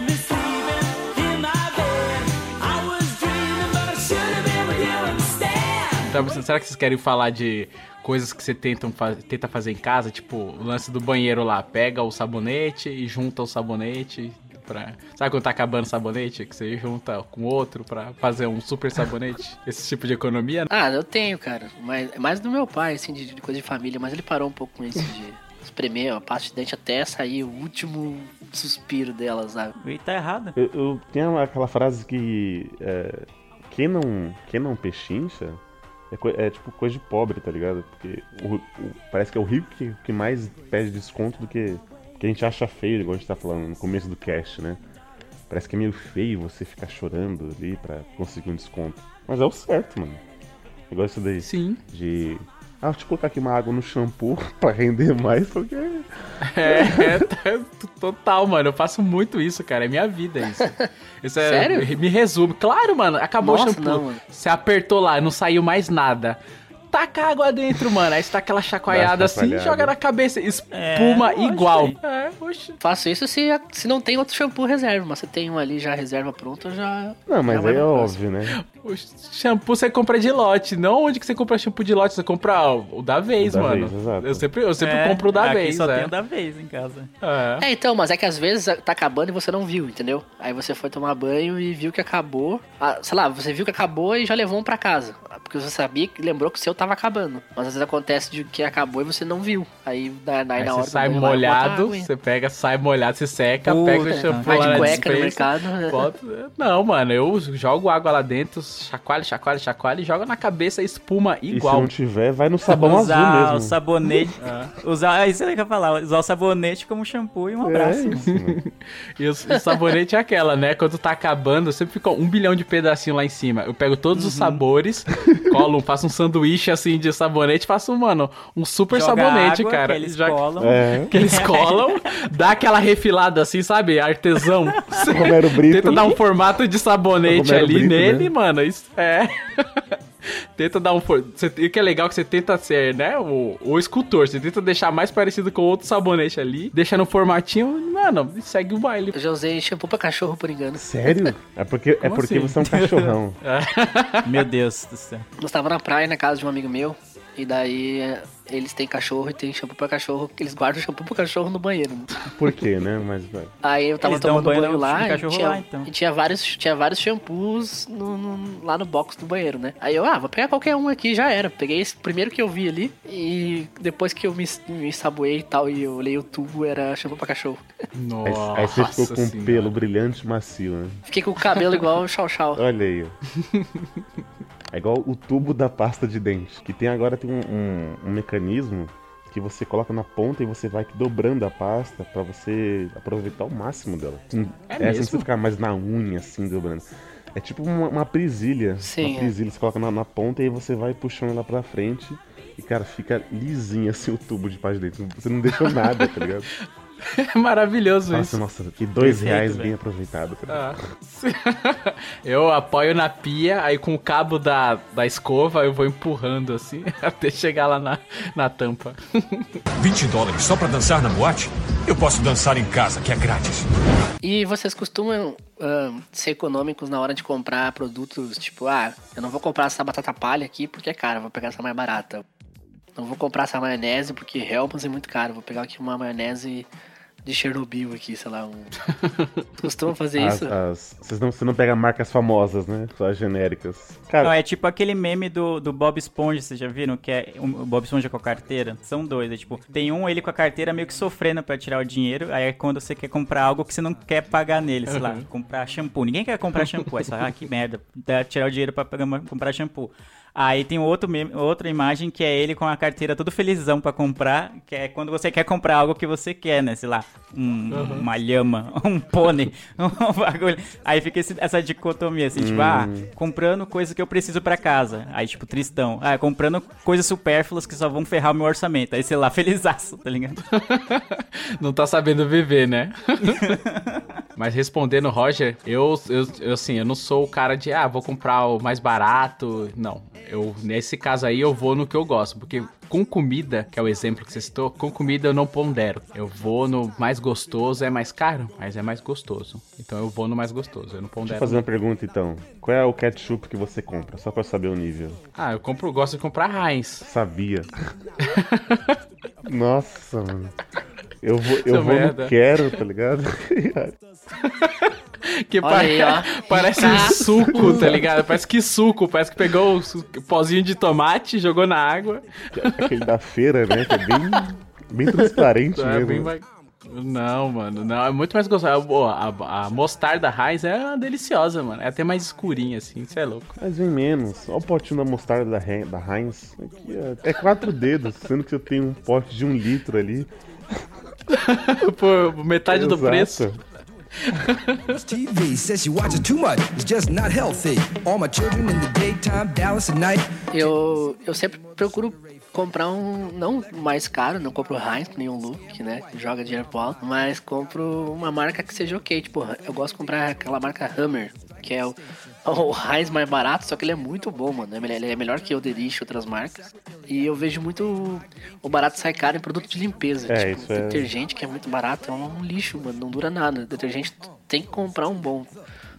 me sleeping in my bed. I was dreaming, but I should have been Então, será que vocês querem falar de coisas que você tentam fa tenta fazer em casa? Tipo, o lance do banheiro lá. Pega o sabonete e junta o sabonete Pra... Sabe quando tá acabando o sabonete? Que você junta com outro pra fazer um super sabonete? [laughs] Esse tipo de economia? Ah, eu tenho, cara. Mas mais do meu pai, assim, de, de coisa de família. Mas ele parou um pouco com isso de espremer a pasta de dente até sair o último suspiro dela, sabe? E tá errado. Eu, eu tenho aquela frase que. É, quem não, quem não pechincha é, é tipo coisa de pobre, tá ligado? Porque o- o- parece que é o rico que, que mais pede desconto do que, que a gente acha feio, igual a gente tá falando no começo do cast, né? Parece que é meio feio você ficar chorando ali pra conseguir um desconto. Mas é o certo, mano. Igual isso daí. Sim. De. Ah, deixa eu colocar aqui uma água no shampoo [laughs] pra render mais, porque. [laughs] É, é, tá- total, mano. Eu faço muito isso, cara. É minha vida isso. Isso é, Sério? Me resume. Claro, mano. Acabou Nossa, o shampoo. não, mano. Você apertou lá, não saiu mais nada. Taca água dentro, mano. Aí você tá aquela chacoalhada Dá assim, joga na cabeça. Espuma É, igual. oxe, É, oxe. Faço isso se, se não tem outro shampoo reserva, mas se tem um ali já reserva pronto, eu já. Não, mas já aí é óbvio, né? O shampoo você compra de lote. Não onde que você compra shampoo de lote. Você compra o da vez, O da mano. vez, exato. Eu sempre, eu sempre É, compro o da aqui vez. só é. tem o da vez em casa. É. É, então, mas é que às vezes tá acabando e você não viu, entendeu? Aí você foi tomar banho e viu que acabou. Ah, sei lá, você viu que acabou e já levou um pra casa. Porque você sabia que lembrou que o seu tava acabando. Mas às vezes acontece de que acabou e você não viu. Aí, na, na, Aí na você hora do sai lá, molhado, e- você pega, sai molhado, você seca, Puta, pega o shampoo Vai lá de cueca no mercado. bota- Não, mano, eu jogo água lá dentro, chacoalho, chacoalho, chacoalho e joga na cabeça espuma E se igual. não tiver, vai no sabão usar azul o mesmo. sabonete. [laughs] Usar, é isso aí que eu ia falar. Usar o sabonete como shampoo e um abraço. É isso. [laughs] E o, o sabonete é aquela, né? Quando tá acabando, sempre fica um bilhão de pedacinho lá em cima. Eu pego todos Uhum. os sabores, [laughs] colo, faço um sanduíche assim de sabonete, faço, mano, um super Joga sabonete, água, cara. Que eles Já- colam. É. que eles colam, dá aquela refilada assim, sabe? Artesão. Romero Brito. Tenta dar um formato de sabonete ali Brito, nele, né? mano. É. [laughs] tenta dar um. For... Você... E o que é legal é que você tenta ser, né? O, o escultor. Você tenta deixar mais parecido com outro sabonete ali. Deixa no formatinho, mano, segue o baile. Eu já usei shampoo pra cachorro por engano. Sério? É porque, é porque assim? você é um cachorrão. [laughs] Meu Deus do céu. Nós tava na praia, na casa de um amigo meu. E daí eles têm cachorro e tem shampoo pra cachorro. Eles guardam shampoo pro cachorro no banheiro. Por quê, né? Mas. Aí eu tava Eles tomando banho banho, lá, e tinha, lá, então. e tinha vários, tinha vários shampoos no- no- lá no box do banheiro, né? Aí eu, ah, vou pegar qualquer um aqui, já era. Peguei esse primeiro que eu vi ali e depois que eu me, me saboei e tal e eu olhei o tubo, era shampoo pra cachorro. Nossa. aí você ficou com um Senhora. pelo brilhante e macio, né? Fiquei com o cabelo igual o Chau Chau. Olha aí, ó. [laughs] É igual o tubo da pasta de dente. Que tem agora tem um, um- um mecanismo que você coloca na ponta e você vai dobrando a pasta pra você aproveitar o máximo dela. É sem mesmo? você ficar mais na unha, assim, dobrando. É tipo uma, uma presilha. Sim, Uma é. presilha, você coloca na, na ponta e aí você vai puxando ela pra frente. E, cara, fica lisinho assim o tubo de pasta de dente. Você não deixou nada, tá ligado? [laughs] [laughs] É maravilhoso isso. assim, nossa, que dois Perfeito, reais bem aproveitado. cara. Ah. [laughs] eu apoio na pia, aí com o cabo da, da escova eu vou empurrando assim [laughs] até chegar lá na, na tampa. 20 dólares só pra dançar na boate? Eu posso dançar em casa, que é grátis. E vocês costumam ah, ser econômicos na hora de comprar produtos, tipo, ah, eu não vou comprar essa batata palha aqui porque é cara, vou pegar essa mais barata. Não vou comprar essa maionese porque Helmans é muito caro, vou pegar aqui uma maionese de Chernobyl aqui, sei lá, um... [laughs] Costumam fazer As- isso? as- vocês não, você não pega marcas famosas, né? Só as genéricas. Não, Cara, é tipo aquele meme do, do Bob Esponja, vocês já viram? Que é um- o Bob Esponja com a carteira. São dois, é tipo, tem um ele com a carteira meio que sofrendo pra tirar o dinheiro. Aí é quando você quer comprar algo que você não quer pagar nele, sei lá, comprar shampoo. Ninguém quer comprar shampoo. Aí você fala, ah, que merda, dá tirar o dinheiro pra pegar comprar shampoo. Aí tem outro meme, outra imagem que é ele com a carteira todo felizão pra comprar, que é quando você quer comprar algo que você quer, né? Sei lá, um- uma lhama, [laughs] um pônei, [laughs] um bagulho. Aí fica esse- essa dicotomia, assim, tipo, ah, comprando coisa que eu preciso pra casa. Aí, tipo, tristão. Ah, comprando coisas supérfluas que só vão ferrar o meu orçamento. Aí, sei lá, [laughs] felizaço, tá ligado? Não tá sabendo viver, né? Mas respondendo, Roger, eu, eu, eu, assim, eu não sou o cara de, ah, vou comprar o mais barato. Não. Eu, nesse caso aí, eu vou no que eu gosto. Porque com comida, que é o exemplo que você citou, com comida eu não pondero. Eu vou no mais gostoso, é mais caro, mas é mais gostoso. Então eu vou no mais gostoso, eu não Deixa pondero. eu fazer uma pergunta então. Qual é o ketchup que você compra? Só pra saber o nível. Ah, eu compro, gosto de comprar Heinz. Sabia. [laughs] Nossa, mano. Eu vou, eu vou no quero, tá ligado? [laughs] Que Olha pare- aí, ó. parece Tá. um suco, tá ligado? Parece que suco, parece que pegou o su- pozinho de tomate, jogou na água. Aquele da feira, né? Que é bem, bem transparente É, mesmo. bem Não, mano, não, é muito mais gostoso. A, a, a mostarda Heinz é deliciosa, mano. É até mais escurinha, assim, você é louco. Mas vem menos. Olha o potinho da mostarda da, da Heinz. Aqui é, é quatro dedos, sendo que eu tenho um pote de um litro ali. [laughs] Por metade do Exato. preço. TV says she watches too much. It's just not healthy. All my children in the daytime, Dallas at night. Eu, eu sempre procuro comprar um, não mais caro, não compro Heinz, nem um Luke, né, que joga dinheiro pro alto, mas compro uma marca que seja ok, tipo, eu gosto de comprar aquela marca Hammer, que é o, [laughs] o Heinz mais barato, só que ele é muito bom, mano, É melhor- ele é melhor que o Derich e outras marcas, e eu vejo muito o barato sai caro em produto de limpeza, É, tipo, é- detergente que é muito barato, é um lixo, mano, não dura nada, detergente tu tem que comprar um bom,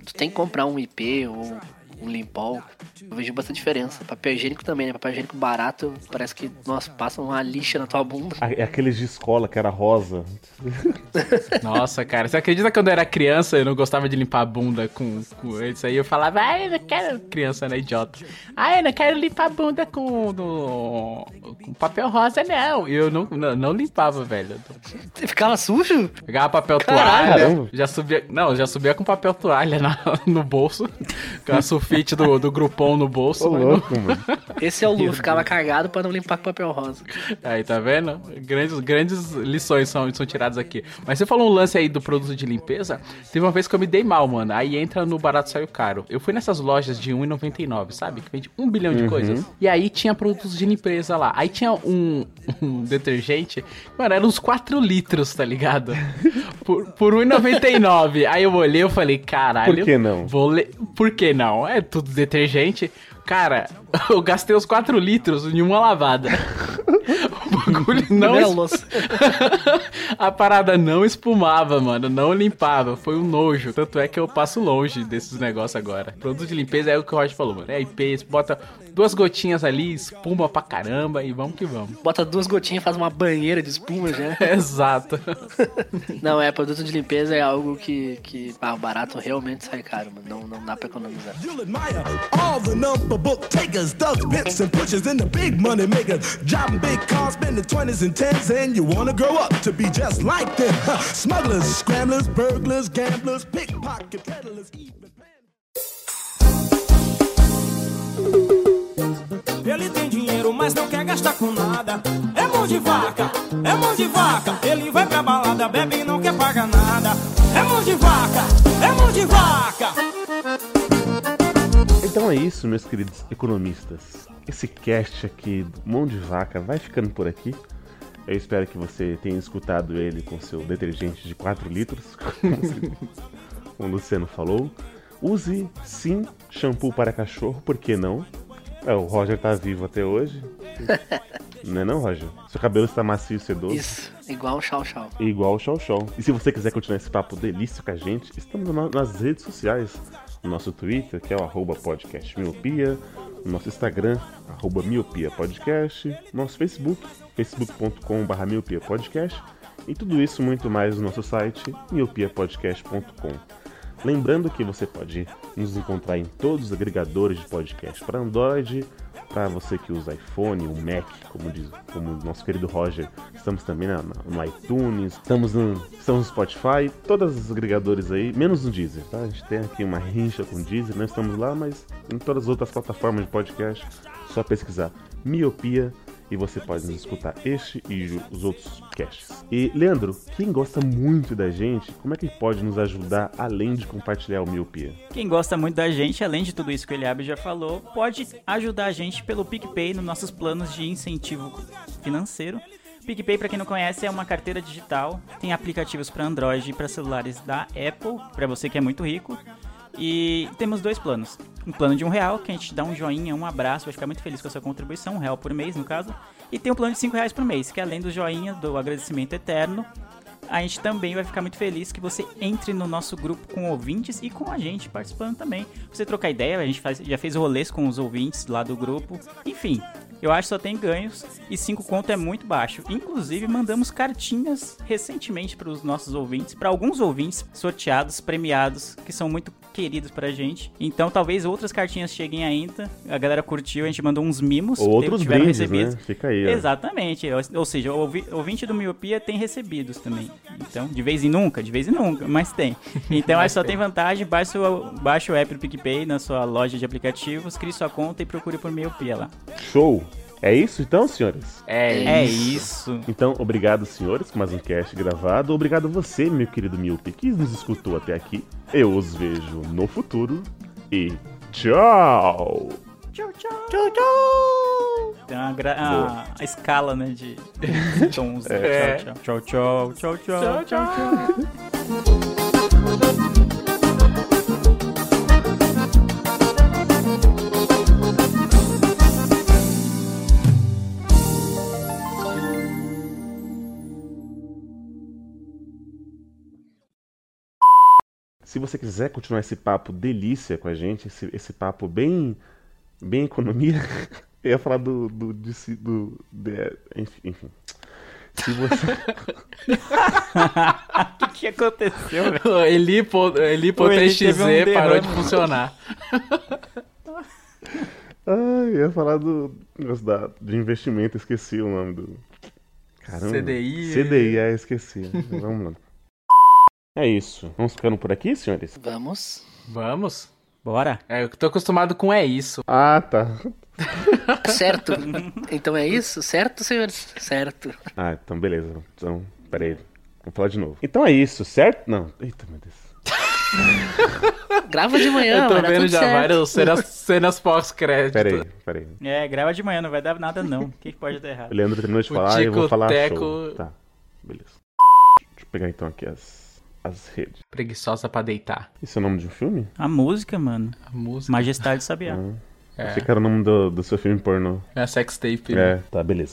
tu tem que comprar um IP ou um limpol. Eu vejo bastante diferença. Papel higiênico também, né? Papel higiênico barato, parece que, nossa, passa uma lixa na tua bunda. É aqueles de escola que era rosa. [laughs] Nossa, cara, você acredita que quando eu era criança eu não gostava de limpar a bunda com, com isso aí? Eu falava, ai, eu não quero. Criança, né, idiota. Ai, eu não quero limpar a bunda com, no- com papel rosa, não. E eu não, não, não limpava, velho. Você ficava sujo? Pegava papel Caralho. toalha, já subia. Não, já subia com papel toalha na- no bolso. [laughs] Com a sulfite do, do grupom no bolso. Ô, louco, mano. Esse é o Lu, [laughs] ficava cargado pra não limpar com papel rosa. Aí, tá vendo? Grandes, grandes lições são, são tiradas aqui. Mas você falou um lance aí do produto de limpeza. Teve uma vez que eu me dei mal, mano. Aí entra no barato saiu caro. Eu fui nessas lojas de R$1,99, sabe? Que vende um bilhão de Uhum. coisas. E aí tinha produtos de limpeza lá. Aí tinha um, [laughs] um detergente. Mano, era uns 4 litros, tá ligado? [laughs] Por, por R$1,99. Aí eu olhei e falei, caralho. Por que não? Vou ler. Por que não? É tudo detergente. Cara, [laughs] eu gastei os 4 litros em uma lavada. [laughs] O bagulho não. [laughs] A parada não espumava, mano. Não limpava. Foi um nojo. Tanto é que eu passo longe desses negócios agora. Produto de limpeza é o que o Roger falou, mano. É IP, bota duas gotinhas ali, espuma pra caramba e vamos que vamos. Bota duas gotinhas e faz uma banheira de espuma já. [laughs] Exato. [laughs] Não, é, produto de limpeza é algo que, que ah, o barato realmente sai caro, mano. Não, não dá pra economizar. You'll admire all the number book takers, thugs, pimps, and pushers, and the big money makers. Driving big cars, spending 20s and 10s, and you Ele tem dinheiro, mas não quer gastar com nada. É mão de vaca, é mão de vaca. Ele vai pra balada, bebe e não quer pagar nada. É mão de vaca, é mão de vaca. Então é isso, meus queridos economistas. Esse cast aqui, Mão de Vaca, vai ficando por aqui. Eu espero que você tenha escutado ele com seu detergente de 4 litros, como o Luciano falou. Use sim shampoo para cachorro, por que não? É, o Roger tá vivo até hoje. [laughs] não é não, Roger? Seu cabelo está macio e sedoso. Isso, igual o Chau Chau. Igual o Show Show. E se você quiser continuar esse papo delício com a gente, estamos na- nas redes sociais. O nosso Twitter, que é o arroba podcast miopia. O nosso Instagram, arroba miopia podcast. Nosso Facebook, facebook.com.br miopia podcast. E tudo isso muito mais no nosso site, miopiapodcast.com. Lembrando que você pode nos encontrar em todos os agregadores de podcast para Android, para você que usa iPhone, o Mac, como diz como nosso querido Roger. Estamos também na- no iTunes, estamos no, estamos no Spotify, todos os agregadores aí, menos no Deezer, tá? A gente tem aqui uma rincha com o Deezer, não estamos lá, mas em todas as outras plataformas de podcast, só pesquisar Miopia e você pode nos escutar este e os outros casts. E Leandro, quem gosta muito da gente, como é que pode nos ajudar além de compartilhar o Miopia? Quem gosta muito da gente, além de tudo isso que o Eliabe já falou, pode ajudar a gente pelo PicPay nos nossos planos de incentivo financeiro. PicPay, para quem não conhece, é uma carteira digital, tem aplicativos para Android e para celulares da Apple, para você que é muito rico. E temos dois planos. um plano de um real, que a gente dá um joinha, um abraço, vai ficar muito feliz com a sua contribuição, um real por mês, no caso. E tem um plano de cinco reais por mês, que além do joinha, do agradecimento eterno, a gente também vai ficar muito feliz que você entre no nosso grupo com ouvintes e com a gente participando também. Você trocar ideia, a gente faz, já fez rolês com os ouvintes lá do grupo. Enfim, eu acho que só tem ganhos e 5 conto é muito baixo. Inclusive, mandamos cartinhas recentemente para os nossos ouvintes, para alguns ouvintes sorteados, premiados, que são muito queridos pra gente. Então, talvez outras cartinhas cheguem ainda. A galera curtiu, a gente mandou uns mimos. Ou outros brindes, recebidos. né? Fica aí, ó. Exatamente. Ou, seja, o ouvi- ouvinte do Miopia tem recebidos também. Então, de vez em nunca, de vez em nunca, mas tem. Então, acho que só tem vantagem. Baixe o, baixe o app do PicPay na sua loja de aplicativos, crie sua conta e procure por Miopia lá. Show! É isso então, senhores? É, É isso. Então, obrigado, senhores, por mais um cast gravado. Obrigado você, meu querido Miope, que nos escutou até aqui. Eu os vejo no futuro. E tchau! Tchau, tchau. Tchau, tchau. Tem uma gra- a, a escala, né, de tons. É. Tchau, tchau. Tchau, tchau. Tchau, tchau. tchau. Se você quiser continuar esse papo delícia com a gente, esse, esse papo bem, bem economia, [laughs] eu ia falar do. do, de do de- enfim, enfim. Se você. [laughs] O que, que aconteceu, velho? Elipo, Elipo O Eli 3XZ teve um parou de derrame. funcionar. [laughs] Ai, eu ia falar do da, de investimento, esqueci o nome do. Caramba. CDI. CDI, é, esqueci. Vamos lá. É isso. Vamos ficando por aqui, senhores? Vamos. Vamos? Bora. É, eu tô acostumado com é isso. Ah, tá. Certo. Então é isso? Certo, senhores? Certo. Ah, então beleza. Então, peraí. Vamos falar de novo. Então é isso, certo? Não. Eita, meu Deus. [laughs] Grava de manhã, eu tô vai dar vendo tudo já certo. várias cenas, cenas pós-crédito. Peraí, peraí. É, grava de manhã, não vai dar nada não. O que, que pode dar errado? O Leandro terminou de falar e eu vou falar Teco- show. Tá, beleza. Deixa eu pegar então aqui as, as redes. Preguiçosa pra deitar. Esse é o nome de um filme? A música, mano. A música. Majestade Sabiá. Ah, É. Achei que era o nome do, do seu filme pornô. É a sextape. É, tá, beleza.